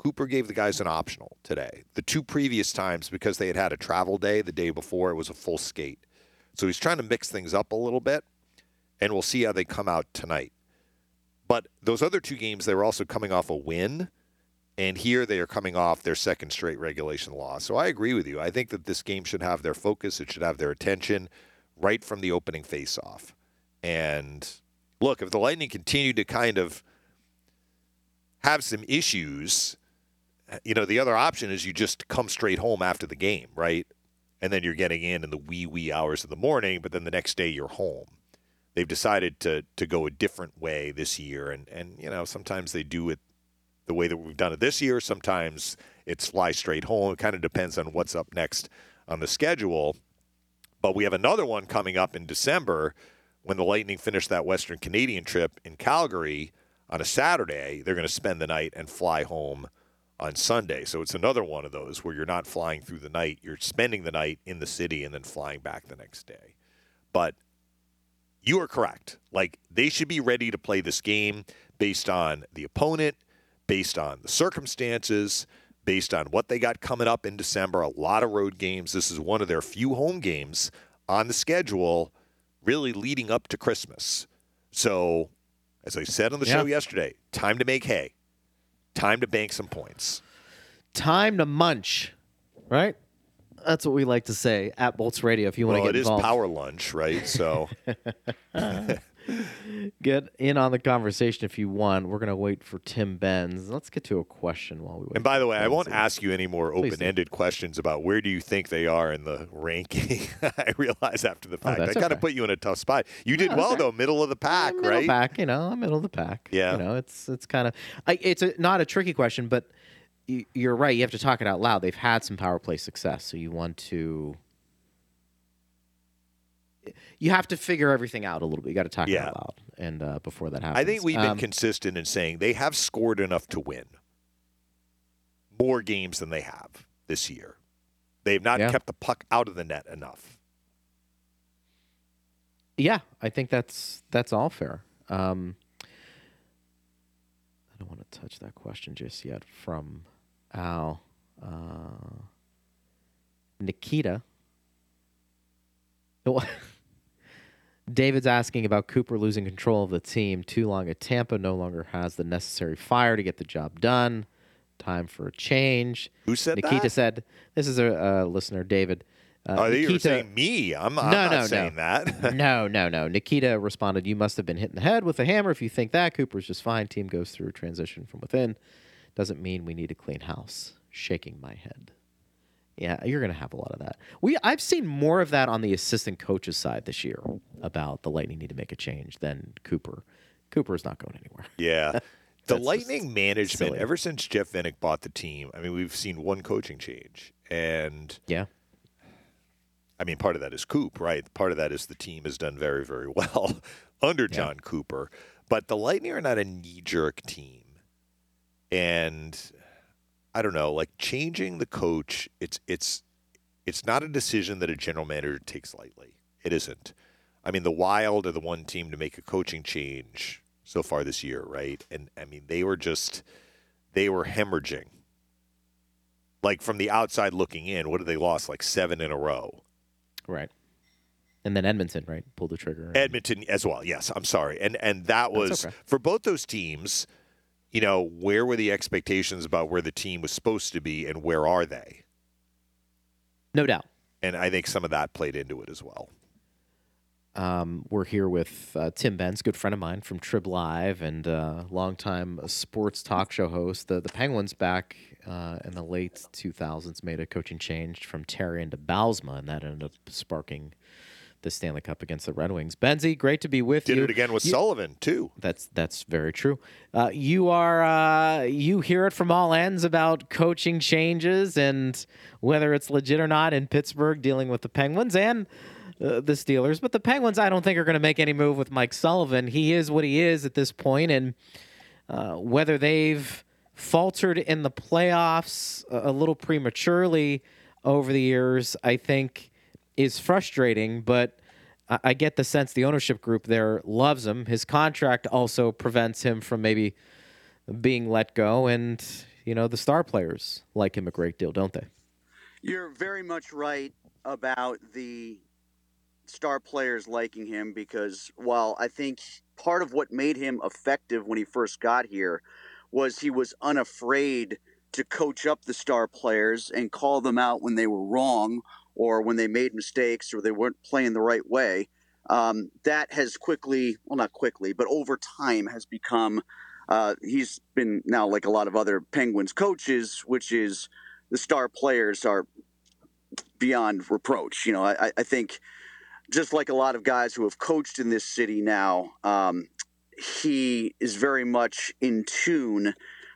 [SPEAKER 5] Cooper gave the guys an optional today. The two previous times, because they had had a travel day the day before, it was a full skate. So he's trying to mix things up a little bit, and we'll see how they come out tonight. But those other two games, they were also coming off a win, and here they are coming off their second straight regulation loss. So I agree with you. I think that this game should have their focus, it should have their attention right from the opening faceoff. And look, if the Lightning continue to kind of have some issues, Uh, you know, the other option is you just come straight home after the game, right? And then you're getting in in the wee wee hours of the morning, but then the next day you're home. They've decided to to go a different way this year, and and you know sometimes they do it the way that we've done it this year. Sometimes it's fly straight home. It kind of depends on what's up next on the schedule. But we have another one coming up in December when the Lightning finish that Western Canadian trip in Calgary on a Saturday. They're going to spend the night and fly home on Sunday. So it's another one of those where you're not flying through the night, you're spending the night in the city and then flying back the next day. But you are correct. Like they should be ready to play this game based on the opponent, based on the circumstances, based on what they got coming up in December. A lot of road games. This is one of their few home games on the schedule, really leading up to Christmas. So, as I said on the
[SPEAKER 4] Yeah.
[SPEAKER 5] show yesterday, time to make hay, time to bank some points.
[SPEAKER 4] Time to munch, right? That's what we like to say at Bolts Radio. If you want to
[SPEAKER 5] it
[SPEAKER 4] get
[SPEAKER 5] is
[SPEAKER 4] involved,
[SPEAKER 5] power lunch, right? So,
[SPEAKER 4] get in on the conversation if you want. We're gonna wait for Tim Benz. Let's get to a question while we wait.
[SPEAKER 5] and by the way, I won't ask you any more open-ended questions about where do you think they are in the ranking. I realize after the oh, fact, I
[SPEAKER 4] Oh, that's
[SPEAKER 5] kind of put you in a tough spot. You did well
[SPEAKER 4] okay.
[SPEAKER 5] though, middle of the pack, right?
[SPEAKER 4] middle
[SPEAKER 5] right?
[SPEAKER 4] Pack, you know, middle of the pack.
[SPEAKER 5] Yeah.
[SPEAKER 4] you know, it's it's kind of, it's a, not a tricky question, but you're right. You have to talk it out loud. They've had some power play success, so you want to. You have to figure everything out a little bit. You got to talk it
[SPEAKER 5] Yeah.
[SPEAKER 4] out loud, and uh, before that happens,
[SPEAKER 5] I think we've been
[SPEAKER 4] Um,
[SPEAKER 5] consistent in saying they have scored enough to win more games than they have this year. They've not
[SPEAKER 4] Yeah.
[SPEAKER 5] kept the puck out of the net enough.
[SPEAKER 4] Yeah, I think that's that's all fair. Um, I don't want to touch that question just yet from Al. Uh, Nikita. No, David's asking about Cooper losing control of the team too long at Tampa. No longer has the necessary fire to get the job done. Time for a change.
[SPEAKER 5] Who said
[SPEAKER 4] Nikita
[SPEAKER 5] that?
[SPEAKER 4] said, "This is a, a listener, David." Uh,
[SPEAKER 5] oh, you were
[SPEAKER 4] Nikita-
[SPEAKER 5] saying me. I'm, I'm
[SPEAKER 4] No,
[SPEAKER 5] not
[SPEAKER 4] no, no.
[SPEAKER 5] saying that.
[SPEAKER 4] no, no, no. Nikita responded, You must have been hit in the head with a hammer. If you think that, Cooper's just fine. Team goes through a transition from within. Doesn't mean we need a clean house. Shaking my head. Yeah, you're going to have a lot of that. We I've seen more of that on the assistant coaches side this year about the Lightning need to make a change than Cooper. Cooper is not going anywhere.
[SPEAKER 5] yeah. The Lightning management,
[SPEAKER 4] silly.
[SPEAKER 5] ever since Jeff Vinik bought the team, I mean, we've seen one coaching change. And
[SPEAKER 4] Yeah.
[SPEAKER 5] I mean, part of that is Coop, right? Part of that is the team has done very, very well under Jon Cooper. But the Lightning are not a knee jerk team. And I don't know, like changing the coach, it's it's it's not a decision that a general manager takes lightly. It isn't. I mean, the Wild are the one team to make a coaching change so far this year, right? And I mean, they were just they were hemorrhaging. Like from the outside looking in, what did they lost? Like seven in a row.
[SPEAKER 4] Right. And then Edmonton, right? Pulled the trigger.
[SPEAKER 5] Edmonton as well. Yes, I'm sorry. And and that was
[SPEAKER 4] okay.
[SPEAKER 5] for both those teams. You know, where were the expectations about where the team was supposed to be, and where are they?
[SPEAKER 4] no doubt.
[SPEAKER 5] And I think some of that played into it as well.
[SPEAKER 4] Um, we're here with uh, Tim Benz, good friend of mine from Trib Live and uh, longtime sports talk show host. The, the Penguins back uh, in the late 2000s made a coaching change from Therrien to Bylsma, and that ended up sparking the Stanley Cup against the Red Wings. Benzie, great to be with
[SPEAKER 5] Did
[SPEAKER 4] you.
[SPEAKER 5] Did it again with
[SPEAKER 4] You-
[SPEAKER 5] Sullivan too.
[SPEAKER 4] That's that's very true. Uh, you are uh, you hear it from all ends about coaching changes and whether it's legit or not in Pittsburgh dealing with the Penguins and uh, the Steelers. But the Penguins, I don't think are going to make any move with Mike Sullivan. He is what he is at this point, and uh, whether they've faltered in the playoffs a, a little prematurely over the years, I think is frustrating. But I, get the sense the ownership group there loves him. His contract also prevents him from maybe being let go, and you know the star players like him a great deal, don't they?
[SPEAKER 6] You're very much right about the star players liking him because while I think part of what made him effective when he first got here was he was unafraid to coach up the star players and call them out when they were wrong or when they made mistakes or they weren't playing the right way. Um, that has quickly, well, not quickly, but over time has become. Uh, he's been now like a lot of other Penguins coaches, which is the star players are beyond reproach. You know, I, I think just like a lot of guys who have coached in this city now, um, he is very much in tune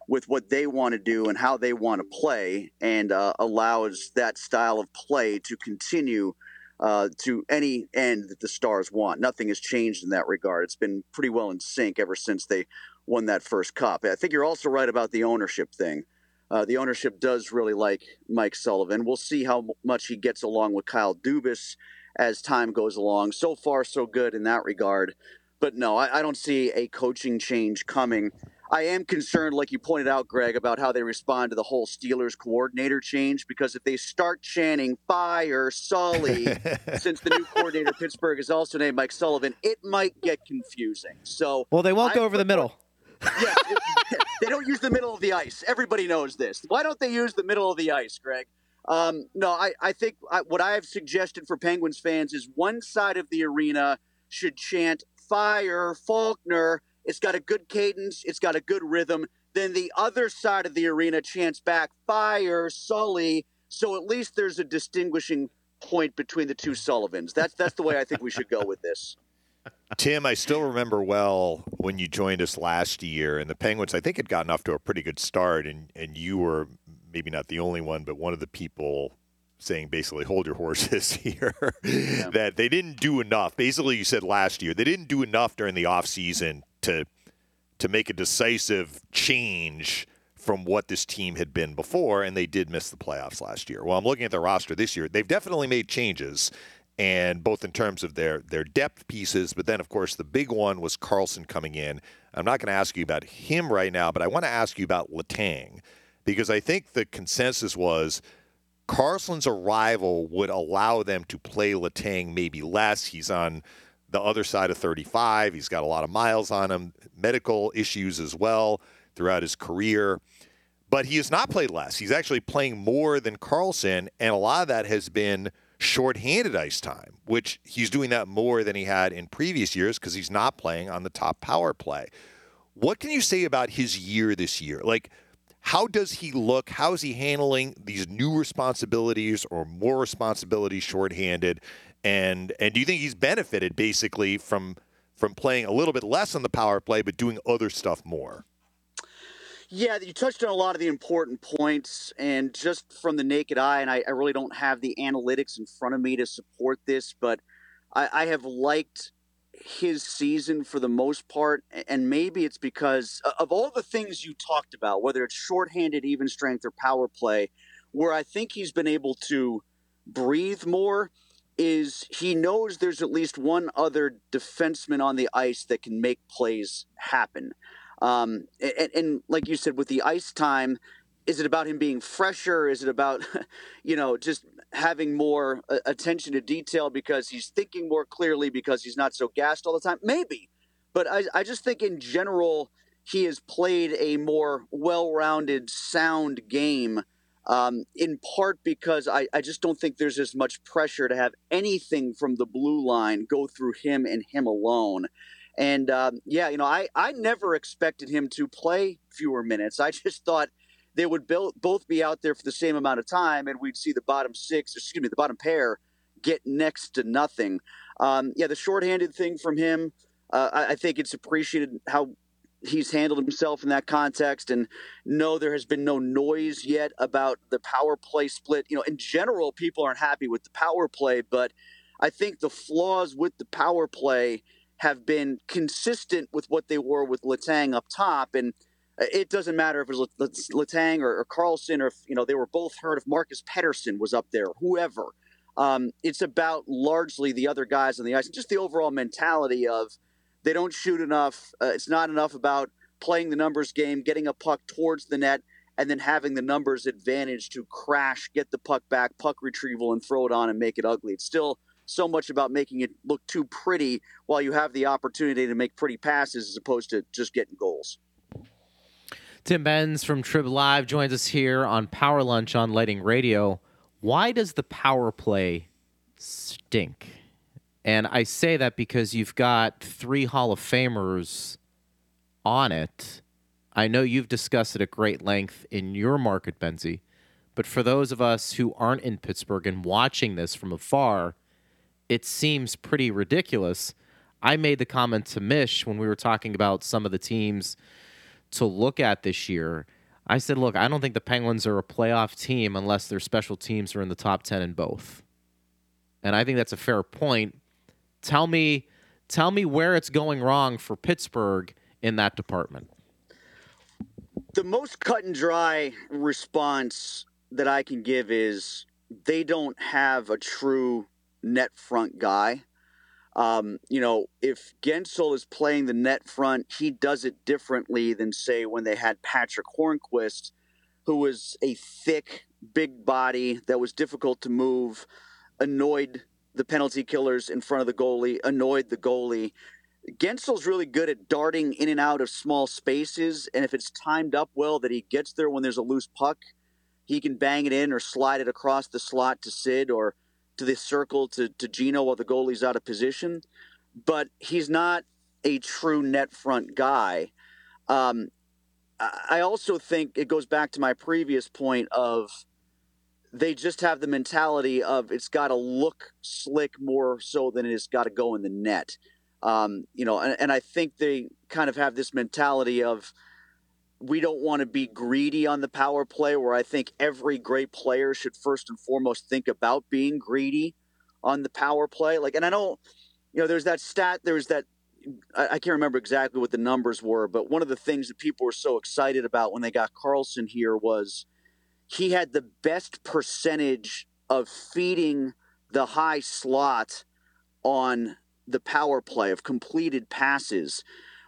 [SPEAKER 6] with what they want to do and how they want to play, and uh, allows that style of play to continue uh, to any end that the Stars want. Nothing has changed in that regard. It's been pretty well in sync ever since they won that first cup. I think you're also right about the ownership thing. Uh, the ownership does really like Mike Sullivan. We'll see how much he gets along with Kyle Dubas as time goes along. So far, so good in that regard. But no, I, I don't see a coaching change coming. I am concerned, like you pointed out, Greg, about how they respond to the whole Steelers coordinator change. Because if they start chanting "Fire Sully," since the new coordinator Pittsburgh is also named Mike Sullivan, it might get confusing. So,
[SPEAKER 4] Well, they won't
[SPEAKER 6] I
[SPEAKER 4] go over the middle.
[SPEAKER 6] yeah, they don't use the middle of the ice. Everybody knows this. Why don't they use the middle of the ice, Greg? Um, no, I, I think I, what I have suggested for Penguins fans is one side of the arena should chant "Fire Faulkner." It's got a good cadence. It's got a good rhythm. Then the other side of the arena chants back "Fire Sully." So at least there's a distinguishing point between the two Sullivans. That's that's the way I think we should go with this.
[SPEAKER 5] Tim, I still remember well when you joined us last year, and the Penguins, I think, had gotten off to a pretty good start, and, and you were maybe not the only one, but one of the people saying basically, hold your horses here, that they didn't do enough. Basically, you said last year, they didn't do enough during the offseason to, to make a decisive change from what this team had been before, and they did miss the playoffs last year. Well, I'm looking at the roster this year. They've definitely made changes, and both in terms of their their depth pieces, but then of course the big one was Karlsson coming in. I'm not going to ask you about him right now, but I want to ask you about Letang because I think the consensus was Karlsson's arrival would allow them to play Letang maybe less. He's on the other side of 35. He's got a lot of miles on him, medical issues as well throughout his career. But he has not played less. He's actually playing more than Karlsson, and a lot of that has been shorthanded ice time, which he's doing that more than he had in previous years because he's not playing on the top power play. What can you say about his year this year? Like, how does he look? How is he handling these new responsibilities or more responsibilities shorthanded? And and do you think he's benefited basically from from playing a little bit less on the power play but doing other stuff more?
[SPEAKER 6] Yeah, you touched on a lot of the important points, and just from the naked eye, and I, I really don't have the analytics in front of me to support this, but I, I have liked his season for the most part, and maybe it's because of all the things you talked about, whether it's shorthanded, even strength, or power play, where I think he's been able to breathe more is he knows there's at least one other defenseman on the ice that can make plays happen. Um, and, and like you said, with the ice time, is it about him being fresher? Is it about, you know, just having more uh, attention to detail because he's thinking more clearly because he's not so gassed all the time? Maybe. But I, I just think in general, he has played a more well rounded, sound game. Um, in part because I, I just don't think there's as much pressure to have anything from the blue line go through him and him alone. And um, yeah, you know, I, I never expected him to play fewer minutes. I just thought they would build, both be out there for the same amount of time, and we'd see the bottom six, excuse me, the bottom pair get next to nothing. Um, yeah, the shorthanded thing from him, uh, I, I think it's appreciated how he's handled himself in that context. And no, there has been no noise yet about the power play split. You know, in general, people aren't happy with the power play, but I think the flaws with the power play have been consistent with what they were with Letang up top. And it doesn't matter if it was Letang or, Karlsson or if, you know, they were both hurt, if Marcus Pettersson was up there, whoever. Um, it's about largely the other guys on the ice and just the overall mentality of they don't shoot enough. Uh, it's not enough about playing the numbers game, getting a puck towards the net, and then having the numbers advantage to crash, get the puck back, puck retrieval, and throw it on and make it ugly. It's still so much about making it look too pretty while you have the opportunity to make pretty passes as opposed to just getting goals.
[SPEAKER 4] Tim Benz from Trib Live joins us here on Power Lunch on Lightning Radio. Why does the power play stink? And I say that because you've got three Hall of Famers on it. I know you've discussed it at great length in your market, Benzie, but for those of us who aren't in Pittsburgh and watching this from afar, it seems pretty ridiculous. I made the comment to Mish when we were talking about some of the teams to look at this year. I said, look, I don't think the Penguins are a playoff team unless their special teams are in the top 10 in both. And I think that's a fair point. Tell me tell me where it's going wrong for Pittsburgh in that department.
[SPEAKER 6] The most cut and dry response that I can give is they don't have a true net front guy. Um, you know, if Guentzel is playing the net front, he does it differently than, say, when they had Patric Hornqvist, who was a thick, big body that was difficult to move, annoyed the penalty killers in front of the goalie, annoyed the goalie. Guentzel's really good at darting in and out of small spaces, and if it's timed up well that he gets there when there's a loose puck, he can bang it in or slide it across the slot to Sid or to the circle to, to Gino while the goalie's out of position, but he's not a true net front guy. Um, I also think it goes back to my previous point of they just have the mentality of it's got to look slick more so than it's got to go in the net. Um, you know, and, and I think they kind of have this mentality of we don't want to be greedy on the power play, where I think every great player should first and foremost think about being greedy on the power play. Like, and I don't, you know, there's that stat, there's that, I, I can't remember exactly what the numbers were, but one of the things that people were so excited about when they got Karlsson here was he had the best percentage of feeding the high slot on the power play of completed passes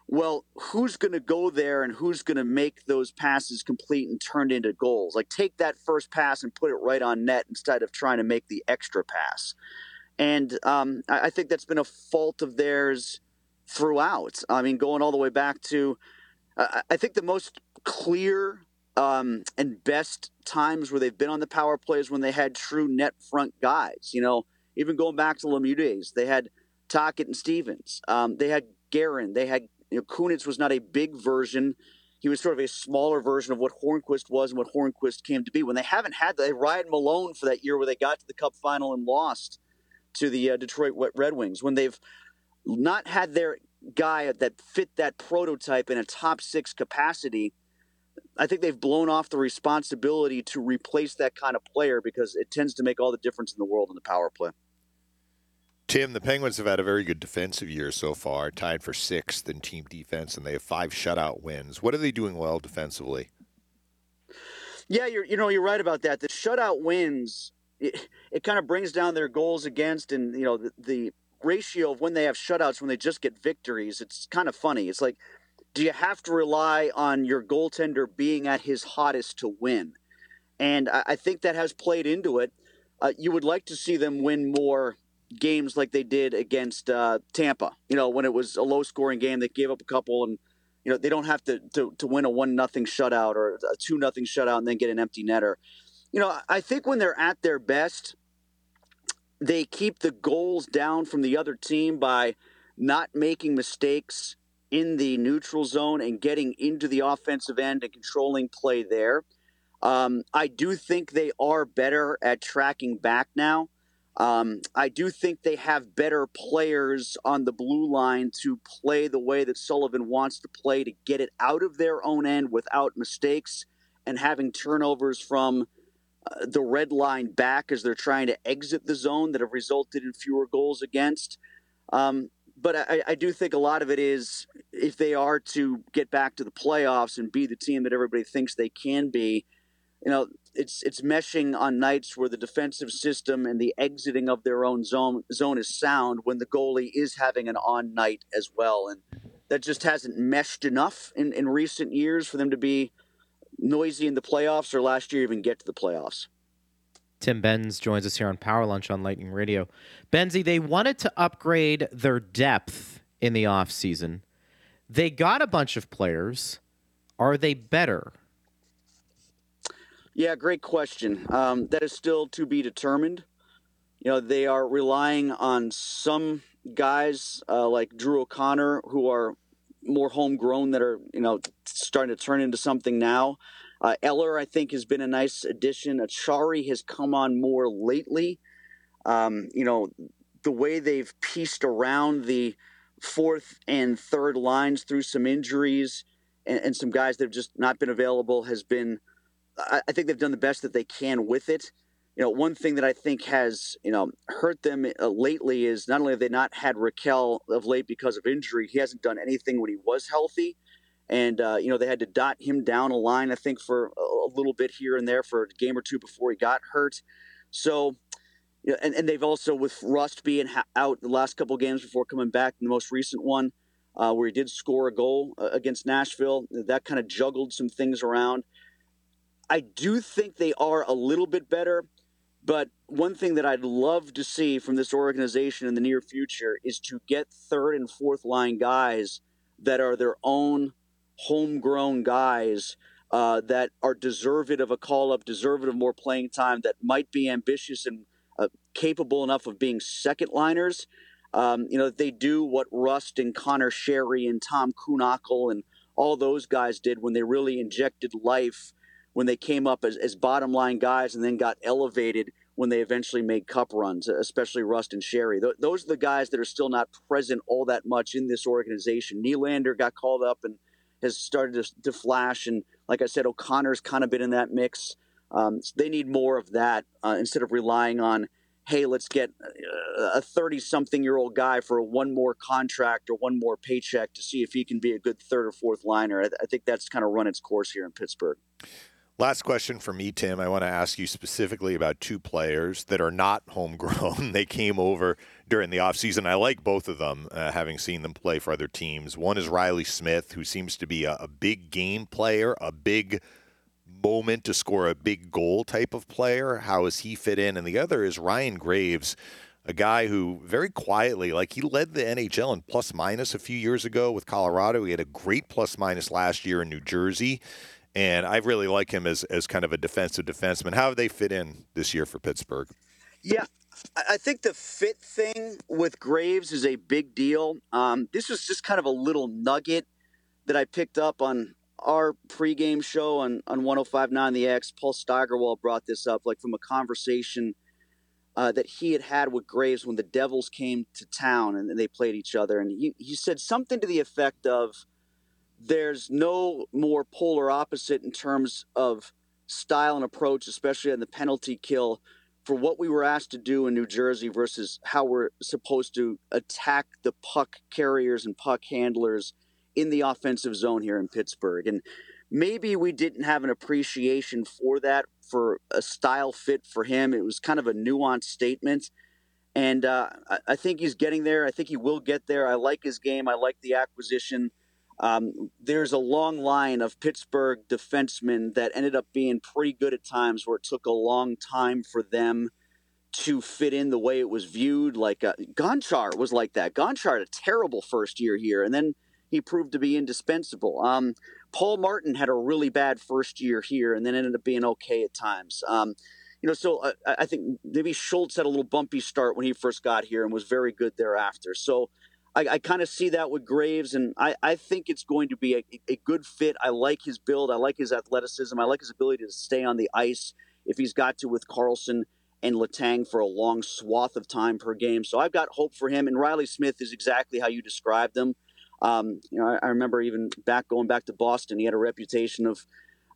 [SPEAKER 6] well, who's going to go there and who's going to make those passes complete and turned into goals? Like, take that first pass and put it right on net instead of trying to make the extra pass. And um, I, think that's been a fault of theirs throughout. I mean, going all the way back to, uh, I think the most clear um, and best times where they've been on the power plays when they had true net front guys. You know, even going back to Lemieux days, they had Tocchet and Stevens. Um, they had Guerin. They had you know, Kunitz was not a big version. He was sort of a smaller version of what Hornqvist was and what Hornqvist came to be. When they haven't had that, Ryan Malone for that year where they got to the Cup final and lost to the uh, Detroit Red Wings. When they've not had their guy that fit that prototype in a top six capacity, I think they've blown off the responsibility to replace that kind of player because it tends to make all the difference in the world in the power play.
[SPEAKER 5] Tim, the Penguins have had a very good defensive year so far, tied for sixth in team defense, and they have five shutout wins. What are they doing well defensively?
[SPEAKER 6] Yeah, you're you know you're right about that. The shutout wins it, it kind of brings down their goals against, and you know the, the ratio of when they have shutouts when they just get victories. It's kind of funny. It's like, do you have to rely on your goaltender being at his hottest to win? And I, I think that has played into it. Uh, you would like to see them win more games like they did against uh, Tampa. You know, when it was a low scoring game, they gave up a couple, and you know they don't have to to, to win a one nothing shutout or a two nothing shutout and then get an empty netter. You know, I think when they're at their best, they keep the goals down from the other team by not making mistakes in the neutral zone and getting into the offensive end and controlling play there. Um, I do think they are better at tracking back now. Um, I do think they have better players on the blue line to play the way that Sullivan wants to play to get it out of their own end without mistakes and having turnovers from uh, the red line back as they're trying to exit the zone that have resulted in fewer goals against. Um, but I, I, do think a lot of it is if they are to get back to the playoffs and be the team that everybody thinks they can be, you know, it's it's meshing on nights where the defensive system and the exiting of their own zone zone is sound when the goalie is having an on night as well, and that just hasn't meshed enough in, in recent years for them to be noisy in the playoffs or last year even get to the playoffs.
[SPEAKER 4] Tim Benz joins us here on Power Lunch on Lightning Radio. Benzie, they wanted to upgrade their depth in the offseason. They got a bunch of players. Are they better?
[SPEAKER 6] Yeah, great question. Um, that is still to be determined. You know, they are relying on some guys uh, like Drew O'Connor who are more homegrown that are, you know, starting to turn into something now. Uh, Eller, I think, has been a nice addition. Acciari has come on more lately. Um, you know, the way they've pieced around the fourth and third lines through some injuries and, and some guys that have just not been available has been – I, I think they've done the best that they can with it. You know, one thing that I think has you know hurt them uh, lately is not only have they not had Rakell of late because of injury, he hasn't done anything when he was healthy, and uh, you know they had to dot him down a line I think for a, little bit here and there for a game or two before he got hurt. So you know, and, and they've also with Rust being ha- out the last couple games before coming back the most recent one, uh, where he did score a goal uh, against Nashville, that kind of juggled some things around. I do think they are a little bit better. But one thing that I'd love to see from this organization in the near future is to get third and fourth line guys that are their own homegrown guys uh, that are deserving of a call up, deserving of more playing time, that might be ambitious and uh, capable enough of being second liners. Um, you know, they do what Rust and Conor Sheary and Tom Kuhnhackl and all those guys did when they really injected life when they came up as, as bottom line guys and then got elevated when they eventually made cup runs, especially Rust and Sheary. Th- those are the guys that are still not present all that much in this organization. Nylander got called up and has started to, to flash. And like I said, O'Connor's kind of been in that mix. Um, so they need more of that uh, instead of relying on, hey, let's get a 30 something year old guy for one more contract or one more paycheck to see if he can be a good third or fourth liner. I, I think that's kind of run its course here in Pittsburgh.
[SPEAKER 5] Last question for me, Tim. I want to ask you specifically about two players that are not homegrown. they came over during the offseason. I like both of them, uh, having seen them play for other teams. One is Reilly Smith, who seems to be a, a big game player, a big moment to score a big goal type of player. How does he fit in? And the other is Ryan Graves, a guy who very quietly, like he led the NHL in plus minus a few years ago with Colorado. He had a great plus minus last year in New Jersey and I really like him as as kind of a defensive defenseman. How have they fit in this year for Pittsburgh?
[SPEAKER 6] Yeah, I think the fit thing with Graves is a big deal. Um, this was just kind of a little nugget that I picked up on our pregame show on, on 1059 The X. Paul Steigerwald brought this up, like from a conversation uh, that he had had with Graves when the Devils came to town and they played each other. And he, he said something to the effect of, there's no more polar opposite in terms of style and approach, especially on the penalty kill, for what we were asked to do in New Jersey versus how we're supposed to attack the puck carriers and puck handlers in the offensive zone here in Pittsburgh. And maybe we didn't have an appreciation for that, for a style fit for him. It was kind of a nuanced statement. And uh, I think he's getting there. I think he will get there. I like his game. I like the acquisition. Um, there's a long line of Pittsburgh defensemen that ended up being pretty good at times where it took a long time for them to fit in the way it was viewed. Like uh, Gonchar was like that. Gonchar had a terrible first year here, and then he proved to be indispensable. Um, Paul Martin had a really bad first year here, and then ended up being okay at times. Um, you know, so uh, I think maybe Schultz had a little bumpy start when he first got here and was very good thereafter. So I, I kind of see that with Graves, and I, I think it's going to be a, a good fit. I like his build. I like his athleticism. I like his ability to stay on the ice if he's got to with Karlsson and Letang for a long swath of time per game. So I've got hope for him. And Reilly Smith is exactly how you described them. Um, you know, I, I, remember even back going back to Boston, he had a reputation of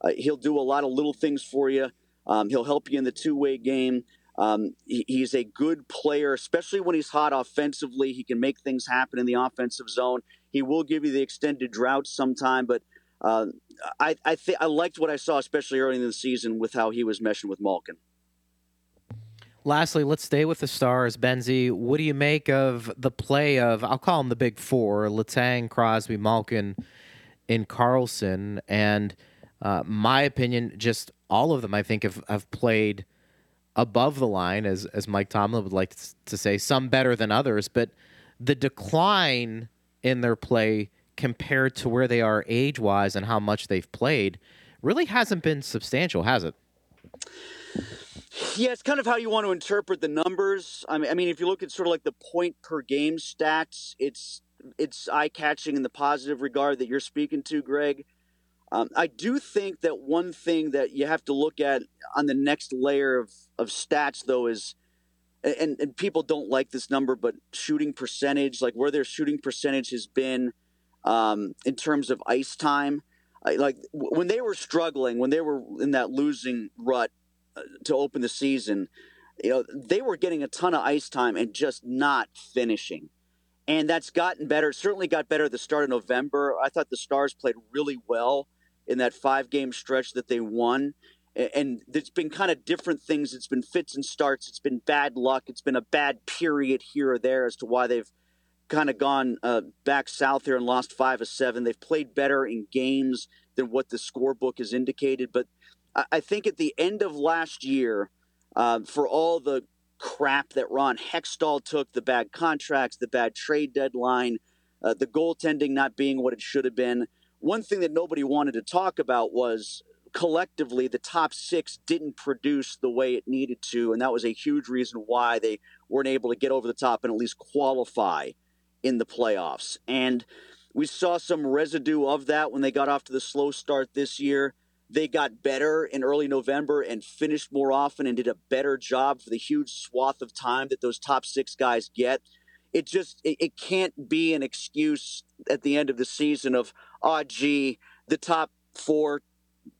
[SPEAKER 6] uh, he'll do a lot of little things for you. Um, he'll help you in the two way game. Um, he, he's a good player, especially when he's hot offensively. He can make things happen in the offensive zone. He will give you the extended drought sometime, but uh, I I, th- I liked what I saw, especially early in the season, with how he was meshing with Malkin.
[SPEAKER 4] Lastly, let's stay with the stars. Benzie, what do you make of the play of, I'll call them the big four, Letang, Crosby, Malkin, and Karlsson? And uh, my opinion, just all of them, I think, have, have played above the line, as, as Mike Tomlin would like to say, some better than others. But the decline in their play compared to where they are age wise and how much they've played really hasn't been substantial, has it?
[SPEAKER 6] Yeah, it's kind of how you want to interpret the numbers. I mean, I mean, if you look at sort of like the point per game stats, it's it's eye catching in the positive regard that you're speaking to, Greg. Um, I do think that one thing that you have to look at on the next layer of, of stats, though, is and, and people don't like this number, but shooting percentage, like where their shooting percentage has been um, in terms of ice time. I, like when they were struggling, when they were in that losing rut, to open the season, you know, they were getting a ton of ice time and just not finishing. And that's gotten better. It certainly got better at the start of November. I thought the Stars played really well in that five game stretch that they won. And it's been kind of different things. It's been fits and starts. It's been bad luck. It's been a bad period here or there as to why they've kind of gone uh, back south here and lost five of seven. They've played better in games than what the scorebook has indicated. But I think at the end of last year, uh, for all the crap that Ron Hextall took, the bad contracts, the bad trade deadline, uh, the goaltending not being what it should have been, one thing that nobody wanted to talk about was collectively the top six didn't produce the way it needed to. And that was a huge reason why they weren't able to get over the top and at least qualify in the playoffs. And we saw some residue of that when they got off to the slow start this year. They got better in early November and finished more often and did a better job for the huge swath of time that those top six guys get. It just it, it can't be an excuse at the end of the season of oh gee the top four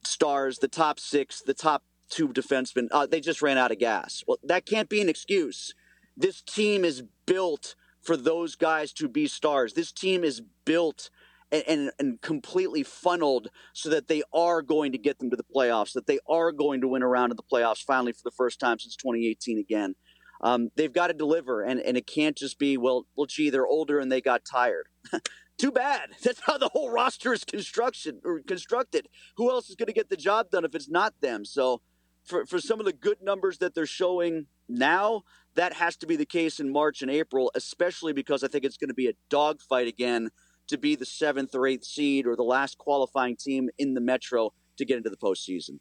[SPEAKER 6] stars, the top six, the top two defensemen uh, they just ran out of gas. Well, that can't be an excuse. This team is built for those guys to be stars. This team is built and, and, and, completely funneled so that they are going to get them to the playoffs, that they are going to win around in the playoffs finally for the first time since 2018 again. Um, they've got to deliver, and, and it can't just be, well, well, gee, they're older and they got tired. Too bad. That's how the whole roster is construction or constructed. Who else is going to get the job done if it's not them? So, for, for some of the good numbers that they're showing now, that has to be the case in March and April, especially because I think it's going to be a dogfight again to be the seventh or eighth seed or the last qualifying team in the Metro to get into the postseason.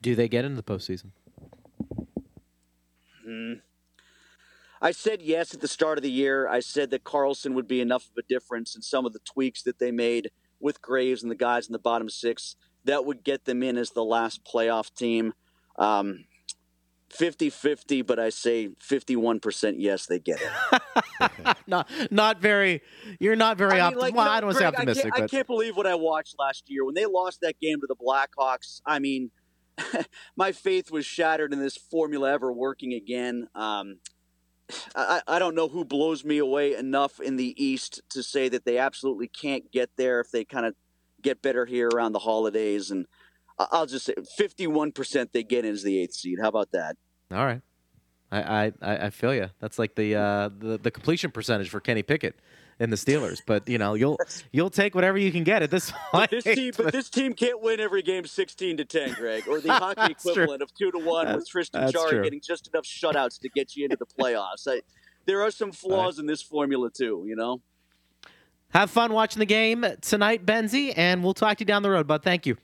[SPEAKER 4] Do they get into the postseason?
[SPEAKER 6] Hmm. I said yes at the start of the year. I said that Karlsson would be enough of a difference in some of the tweaks that they made with Graves and the guys in the bottom six that would get them in as the last playoff team. Um, 50-50 but i say 51% yes they get
[SPEAKER 4] it not not very you're not very I mean, optimistic like, well, no, i don't Greg, say optimistic
[SPEAKER 6] I can't,
[SPEAKER 4] but...
[SPEAKER 6] I can't believe what i watched last year when they lost that game to the blackhawks i mean my faith was shattered in this formula ever working again um, I, I don't know who blows me away enough in the east to say that they absolutely can't get there if they kind of get better here around the holidays and I'll just say 51% they get in the eighth seed. How about that?
[SPEAKER 4] All right. I, I, I feel you. That's like the, uh, the the completion percentage for Kenny Pickett in the Steelers. But you know, you'll you'll take whatever you can get at this point.
[SPEAKER 6] But this team, but this team can't win every game sixteen to ten, Greg, or the hockey equivalent true. of two to one that's, with Tristan Jarry getting just enough shutouts to get you into the playoffs. I, there are some flaws right. in this formula too. You know.
[SPEAKER 4] Have fun watching the game tonight, Benzie, and we'll talk to you down the road. But thank you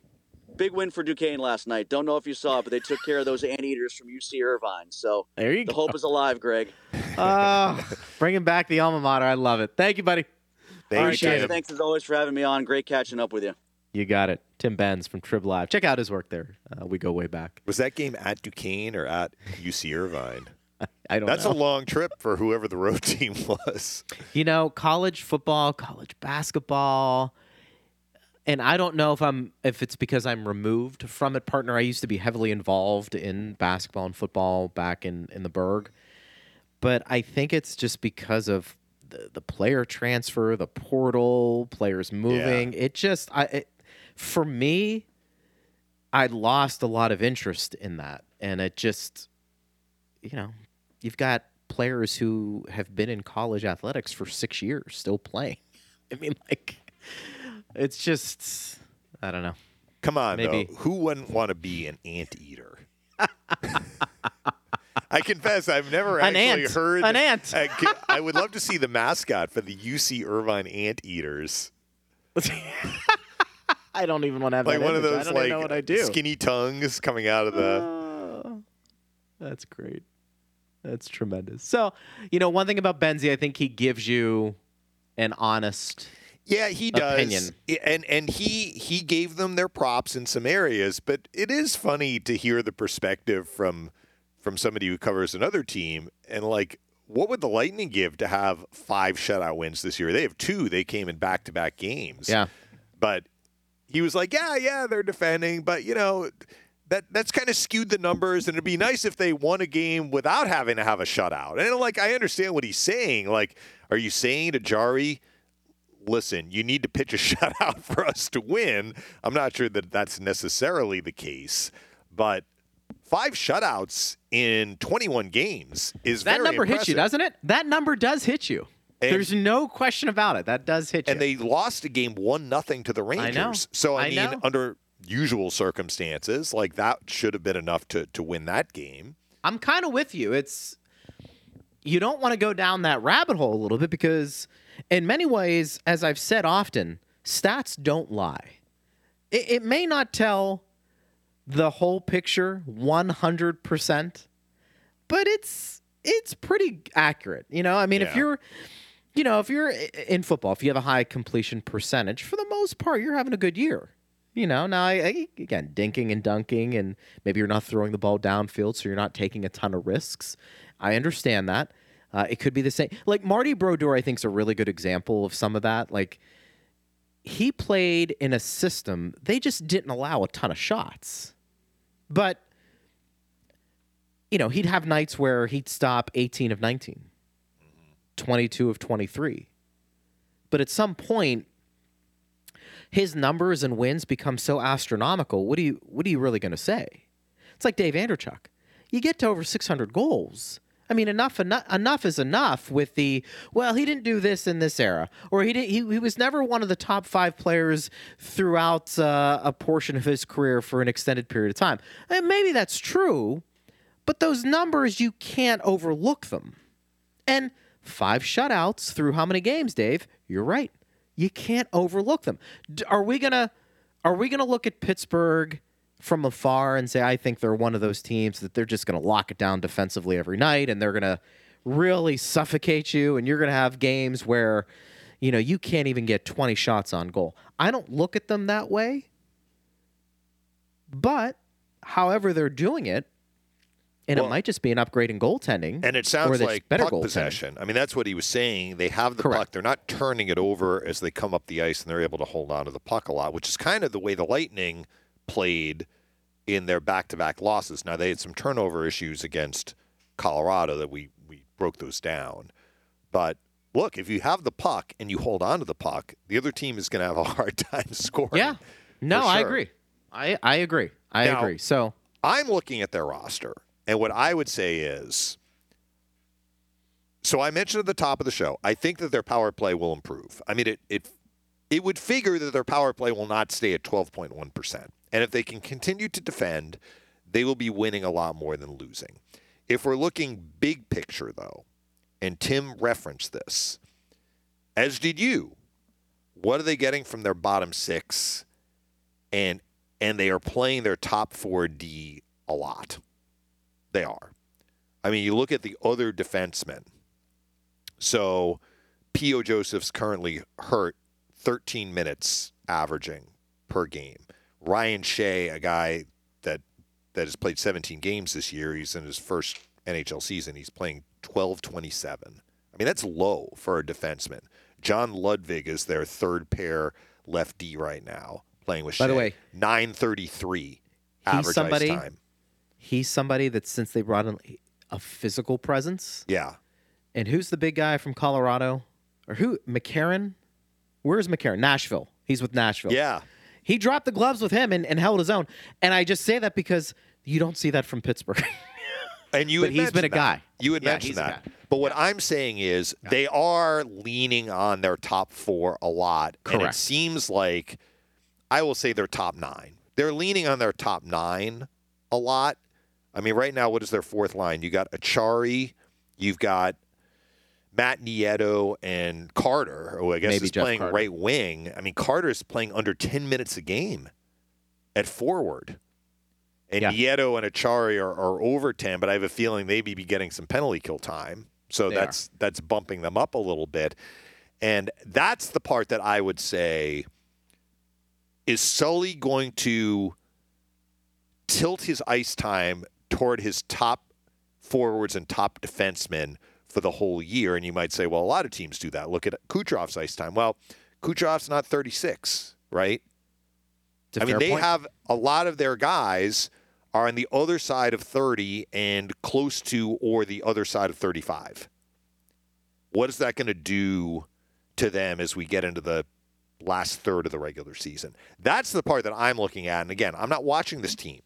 [SPEAKER 6] big win for Duquesne last night. Don't know if you saw it, but they took care of those anteaters from UC Irvine. So
[SPEAKER 4] there you
[SPEAKER 6] the
[SPEAKER 4] go.
[SPEAKER 6] hope is alive, Greg.
[SPEAKER 4] Uh, bringing back the alma mater. I love it. Thank you, buddy.
[SPEAKER 6] Thank All right, guys. Thanks as always for having me on. Great catching up with you.
[SPEAKER 4] You got it. Tim Benz from Trib Live. Check out his work there. Uh, we go way back.
[SPEAKER 5] Was that game at Duquesne or at UC Irvine?
[SPEAKER 4] I don't
[SPEAKER 5] That's
[SPEAKER 4] know.
[SPEAKER 5] a long trip for whoever the road team was.
[SPEAKER 4] You know, college football, college basketball, and I don't know if I'm if it's because I'm removed from it, partner. I used to be heavily involved in basketball and football back in in the Burgh, but I think it's just because of the, the player transfer, the portal, players moving. It just I it, for me, I lost a lot of interest in that, and it just you know, you've got players who have been in college athletics for six years still playing. I mean, like, it's just, I don't know.
[SPEAKER 5] Come on,
[SPEAKER 4] Maybe.
[SPEAKER 5] though. Who wouldn't want to be an anteater? I confess, I've never
[SPEAKER 4] An
[SPEAKER 5] actually
[SPEAKER 4] ant.
[SPEAKER 5] heard
[SPEAKER 4] An ant.
[SPEAKER 5] I would love to see the mascot for the UC Irvine Anteaters,
[SPEAKER 4] I don't even want to have
[SPEAKER 5] like
[SPEAKER 4] that
[SPEAKER 5] one of those
[SPEAKER 4] I don't
[SPEAKER 5] like
[SPEAKER 4] know what I do.
[SPEAKER 5] skinny tongues coming out of the.
[SPEAKER 4] Oh, that's great. That's tremendous. So, you know, one thing about Benzie, I think he gives you an honest.
[SPEAKER 5] Yeah, he does.
[SPEAKER 4] opinion.
[SPEAKER 5] And and he he gave them their props in some areas, but it is funny to hear the perspective from from somebody who covers another team and like what would the Lightning give to have five shutout wins this year? They have two. They came in back to back games.
[SPEAKER 4] Yeah.
[SPEAKER 5] But he was like, Yeah, yeah, they're defending, but you know, that that's kind of skewed the numbers and it'd be nice if they won a game without having to have a shutout. And like I understand what he's saying. Like, are you saying to Jarry, listen, you need to pitch a shutout for us to win. I'm not sure that that's necessarily the case, but five shutouts in 21 games is
[SPEAKER 4] That number hits you, doesn't it? That number does hit you.
[SPEAKER 5] And-
[SPEAKER 4] There's no question about it. That does hit you.
[SPEAKER 5] And they lost a game one nothing to the Rangers.
[SPEAKER 4] know.
[SPEAKER 5] So I,
[SPEAKER 4] I
[SPEAKER 5] mean,
[SPEAKER 4] know.
[SPEAKER 5] under usual circumstances, like that should have been enough to to win that game.
[SPEAKER 4] I'm kind of with you. It's you don't want to go down that rabbit hole a little bit because, in many ways, as I've said often, stats don't lie. It, it may not tell the whole picture 100 percent, but it's it's pretty accurate. You know, I mean, if you're you know, if you're in football, if you have a high completion percentage, for the most part, you're having a good year. You know, now I, I, again, dinking and dunking, and maybe you're not throwing the ball downfield, so you're not taking a ton of risks. I understand that. Uh, it could be the same. Like Marty Brodeur, I think is a really good example of some of that. Like he played in a system they just didn't allow a ton of shots, but you know he'd have nights where he'd stop 18 of 19, 22 of 23, but at some point his numbers and wins become so astronomical. What do you what are you really going to say? It's like Dave Andreychuk. You get to over 600 goals. I mean, enough, enough, enough is enough. With the well, he didn't do this in this era, or he didn't. He, he was never one of the top five players throughout uh, a portion of his career for an extended period of time. And maybe that's true, but those numbers you can't overlook them. And five shutouts through how many games, Dave? You're right. You can't overlook them. Are we gonna are we gonna look at Pittsburgh from afar and say I think they're one of those teams that they're just gonna lock it down defensively every night and they're gonna really suffocate you and you're gonna have games where you know you can't even get 20 shots on goal. I don't look at them that way. But however they're doing it, and
[SPEAKER 5] Well-
[SPEAKER 4] it might just be an upgrade in goaltending.
[SPEAKER 5] And it sounds like
[SPEAKER 4] better
[SPEAKER 5] puck possession. I mean, that's what he was saying. They have the
[SPEAKER 4] Correct.
[SPEAKER 5] puck. They're not turning it over as they come up the ice, and they're able to hold on to the puck a lot, which is kind of the way the Lightning played in their back-to-back losses. Now they had some turnover issues against Colorado that we we broke those down, but. Look, if you have the puck and you hold on to the puck, the other team is going to have a hard time scoring.
[SPEAKER 4] Yeah. No,
[SPEAKER 5] for
[SPEAKER 4] I agree. I I agree. I
[SPEAKER 5] Now-
[SPEAKER 4] agree. So
[SPEAKER 5] I'm looking at their roster, and what I would say is so I mentioned at the top of the show, I think that their power play will improve. I mean, it it it would figure that their power play will not stay at 12.1%. And if they can continue to defend, they will be winning a lot more than losing. If we're looking big picture, though, and Tim referenced this, as did you, what are they getting from their bottom six? And and they are playing their top four D a lot. They are. I mean, you look at the other defensemen. So, P.O. Joseph's currently hurt 13 minutes averaging per game. Ryan Shea, a guy that that has played 17 games this year, he's in his first NHL season. He's playing 12.27. I mean, that's low for a defenseman. John Ludwig is their third pair left D right now, playing with.
[SPEAKER 4] By
[SPEAKER 5] Shea.
[SPEAKER 4] the way,
[SPEAKER 5] 933 average
[SPEAKER 4] somebody-
[SPEAKER 5] ice time.
[SPEAKER 4] He's somebody that since they brought in a physical presence.
[SPEAKER 5] Yeah,
[SPEAKER 4] And who's the big guy from Colorado? Or who? McCarron? Where's McCarron? Nashville. He's with Nashville.
[SPEAKER 5] yeah.
[SPEAKER 4] He dropped the gloves with him and, and held his own. And I just say that because you don't see that from Pittsburgh.
[SPEAKER 5] And you
[SPEAKER 4] But he's been a guy.
[SPEAKER 5] You had
[SPEAKER 4] Yeah,
[SPEAKER 5] mentioned that. But what I'm saying is they are leaning on their top four a lot. And it seems like I will say their top nine. They're leaning on their top nine a lot. I mean, right now, what is their fourth line? You got Acciari, you've got Matt Nieto and Carter, who I guess
[SPEAKER 4] Maybe
[SPEAKER 5] is
[SPEAKER 4] Jeff
[SPEAKER 5] playing
[SPEAKER 4] Carter.
[SPEAKER 5] right wing. I mean, Carter is playing under 10 minutes a game at forward. And
[SPEAKER 4] Yeah.
[SPEAKER 5] Nieto and Acciari are, are over 10, but I have a feeling they may be getting some penalty kill time. So
[SPEAKER 4] They
[SPEAKER 5] that's that's bumping them up a little bit. And that's the part that I would say is Sully going to tilt his ice time toward his top forwards and top defensemen for the whole year. And you might say, well, a lot of teams do that. Look at Kucherov's ice time. Well, Kucherov's not 36, right? I mean, they
[SPEAKER 4] point.
[SPEAKER 5] have a lot of their guys are on the other side of 30 and close to or the other side of 35. What is that going to do to them as we get into the last third of the regular season? That's the part that I'm looking at. And again, I'm not watching this team.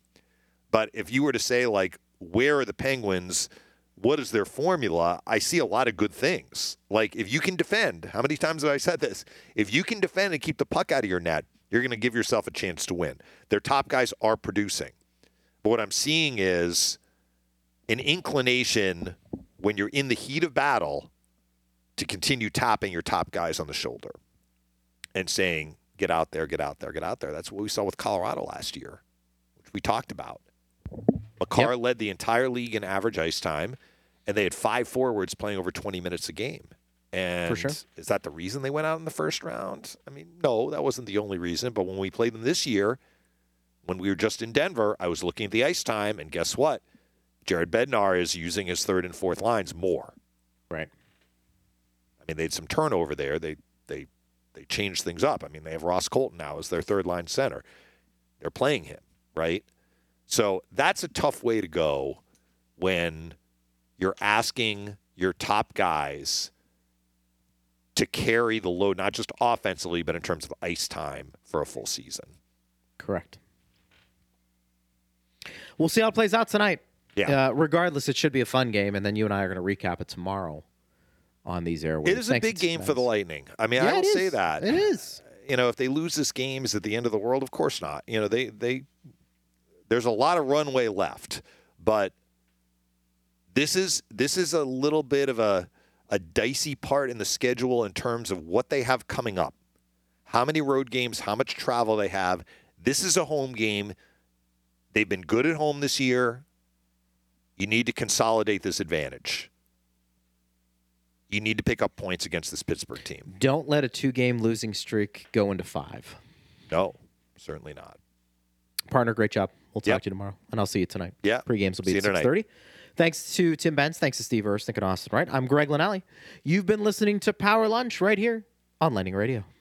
[SPEAKER 5] But if you were to say, like, where are the Penguins? What is their formula? I see a lot of good things. Like, if you can defend, how many times have I said this? If you can defend and keep the puck out of your net, you're going to give yourself a chance to win. Their top guys are producing. But what I'm seeing is an inclination when you're in the heat of battle to continue tapping your top guys on the shoulder and saying, get out there, get out there, get out there. That's what we saw with Colorado last year, which we talked about. Makar led the entire league in average ice time, and they had five forwards playing over 20 minutes a game. And
[SPEAKER 4] sure.
[SPEAKER 5] is that the reason they went out in the first round? I mean, no, that wasn't the only reason. But when we played them this year, when we were just in Denver, I was looking at the ice time, and guess what? Jared Bednar is using his third and fourth lines more.
[SPEAKER 4] Right.
[SPEAKER 5] I mean, they had some turnover there. They they they changed things up. I mean, they have Ross Colton now as their third line center. They're playing him, right? So that's a tough way to go when you're asking your top guys to carry the load, not just offensively, but in terms of ice time for a full season.
[SPEAKER 4] Correct. We'll see how it plays out tonight.
[SPEAKER 5] Yeah.
[SPEAKER 4] Uh, regardless, it should be a fun game, and then you and I are going to recap it tomorrow on these airwaves.
[SPEAKER 5] It is a big game for the Lightning. I mean,
[SPEAKER 4] Yeah,
[SPEAKER 5] I will say that.
[SPEAKER 4] It is.
[SPEAKER 5] you know, if they lose this game, is it the end of the world? Of course not. You know, they they there's a lot of runway left, but this is this is a little bit of a a dicey part in the schedule in terms of what they have coming up. How many road games, how much travel they have. This is a home game. They've been good at home this year. You need to consolidate this advantage. You need to pick up points against this Pittsburgh team.
[SPEAKER 4] Don't let a two game losing streak go into five.
[SPEAKER 5] No, certainly not.
[SPEAKER 4] Partner, great job. We'll talk
[SPEAKER 5] yep.
[SPEAKER 4] to you tomorrow, and I'll see you tonight.
[SPEAKER 5] Yeah.
[SPEAKER 4] Pre games
[SPEAKER 5] will
[SPEAKER 4] be
[SPEAKER 5] see
[SPEAKER 4] at 6.30. Thanks to Tim Benz. Thanks to Steve Ersnick and Austin Wright. I'm Greg Linnelli. You've been listening to Power Lunch right here on Lightning Radio.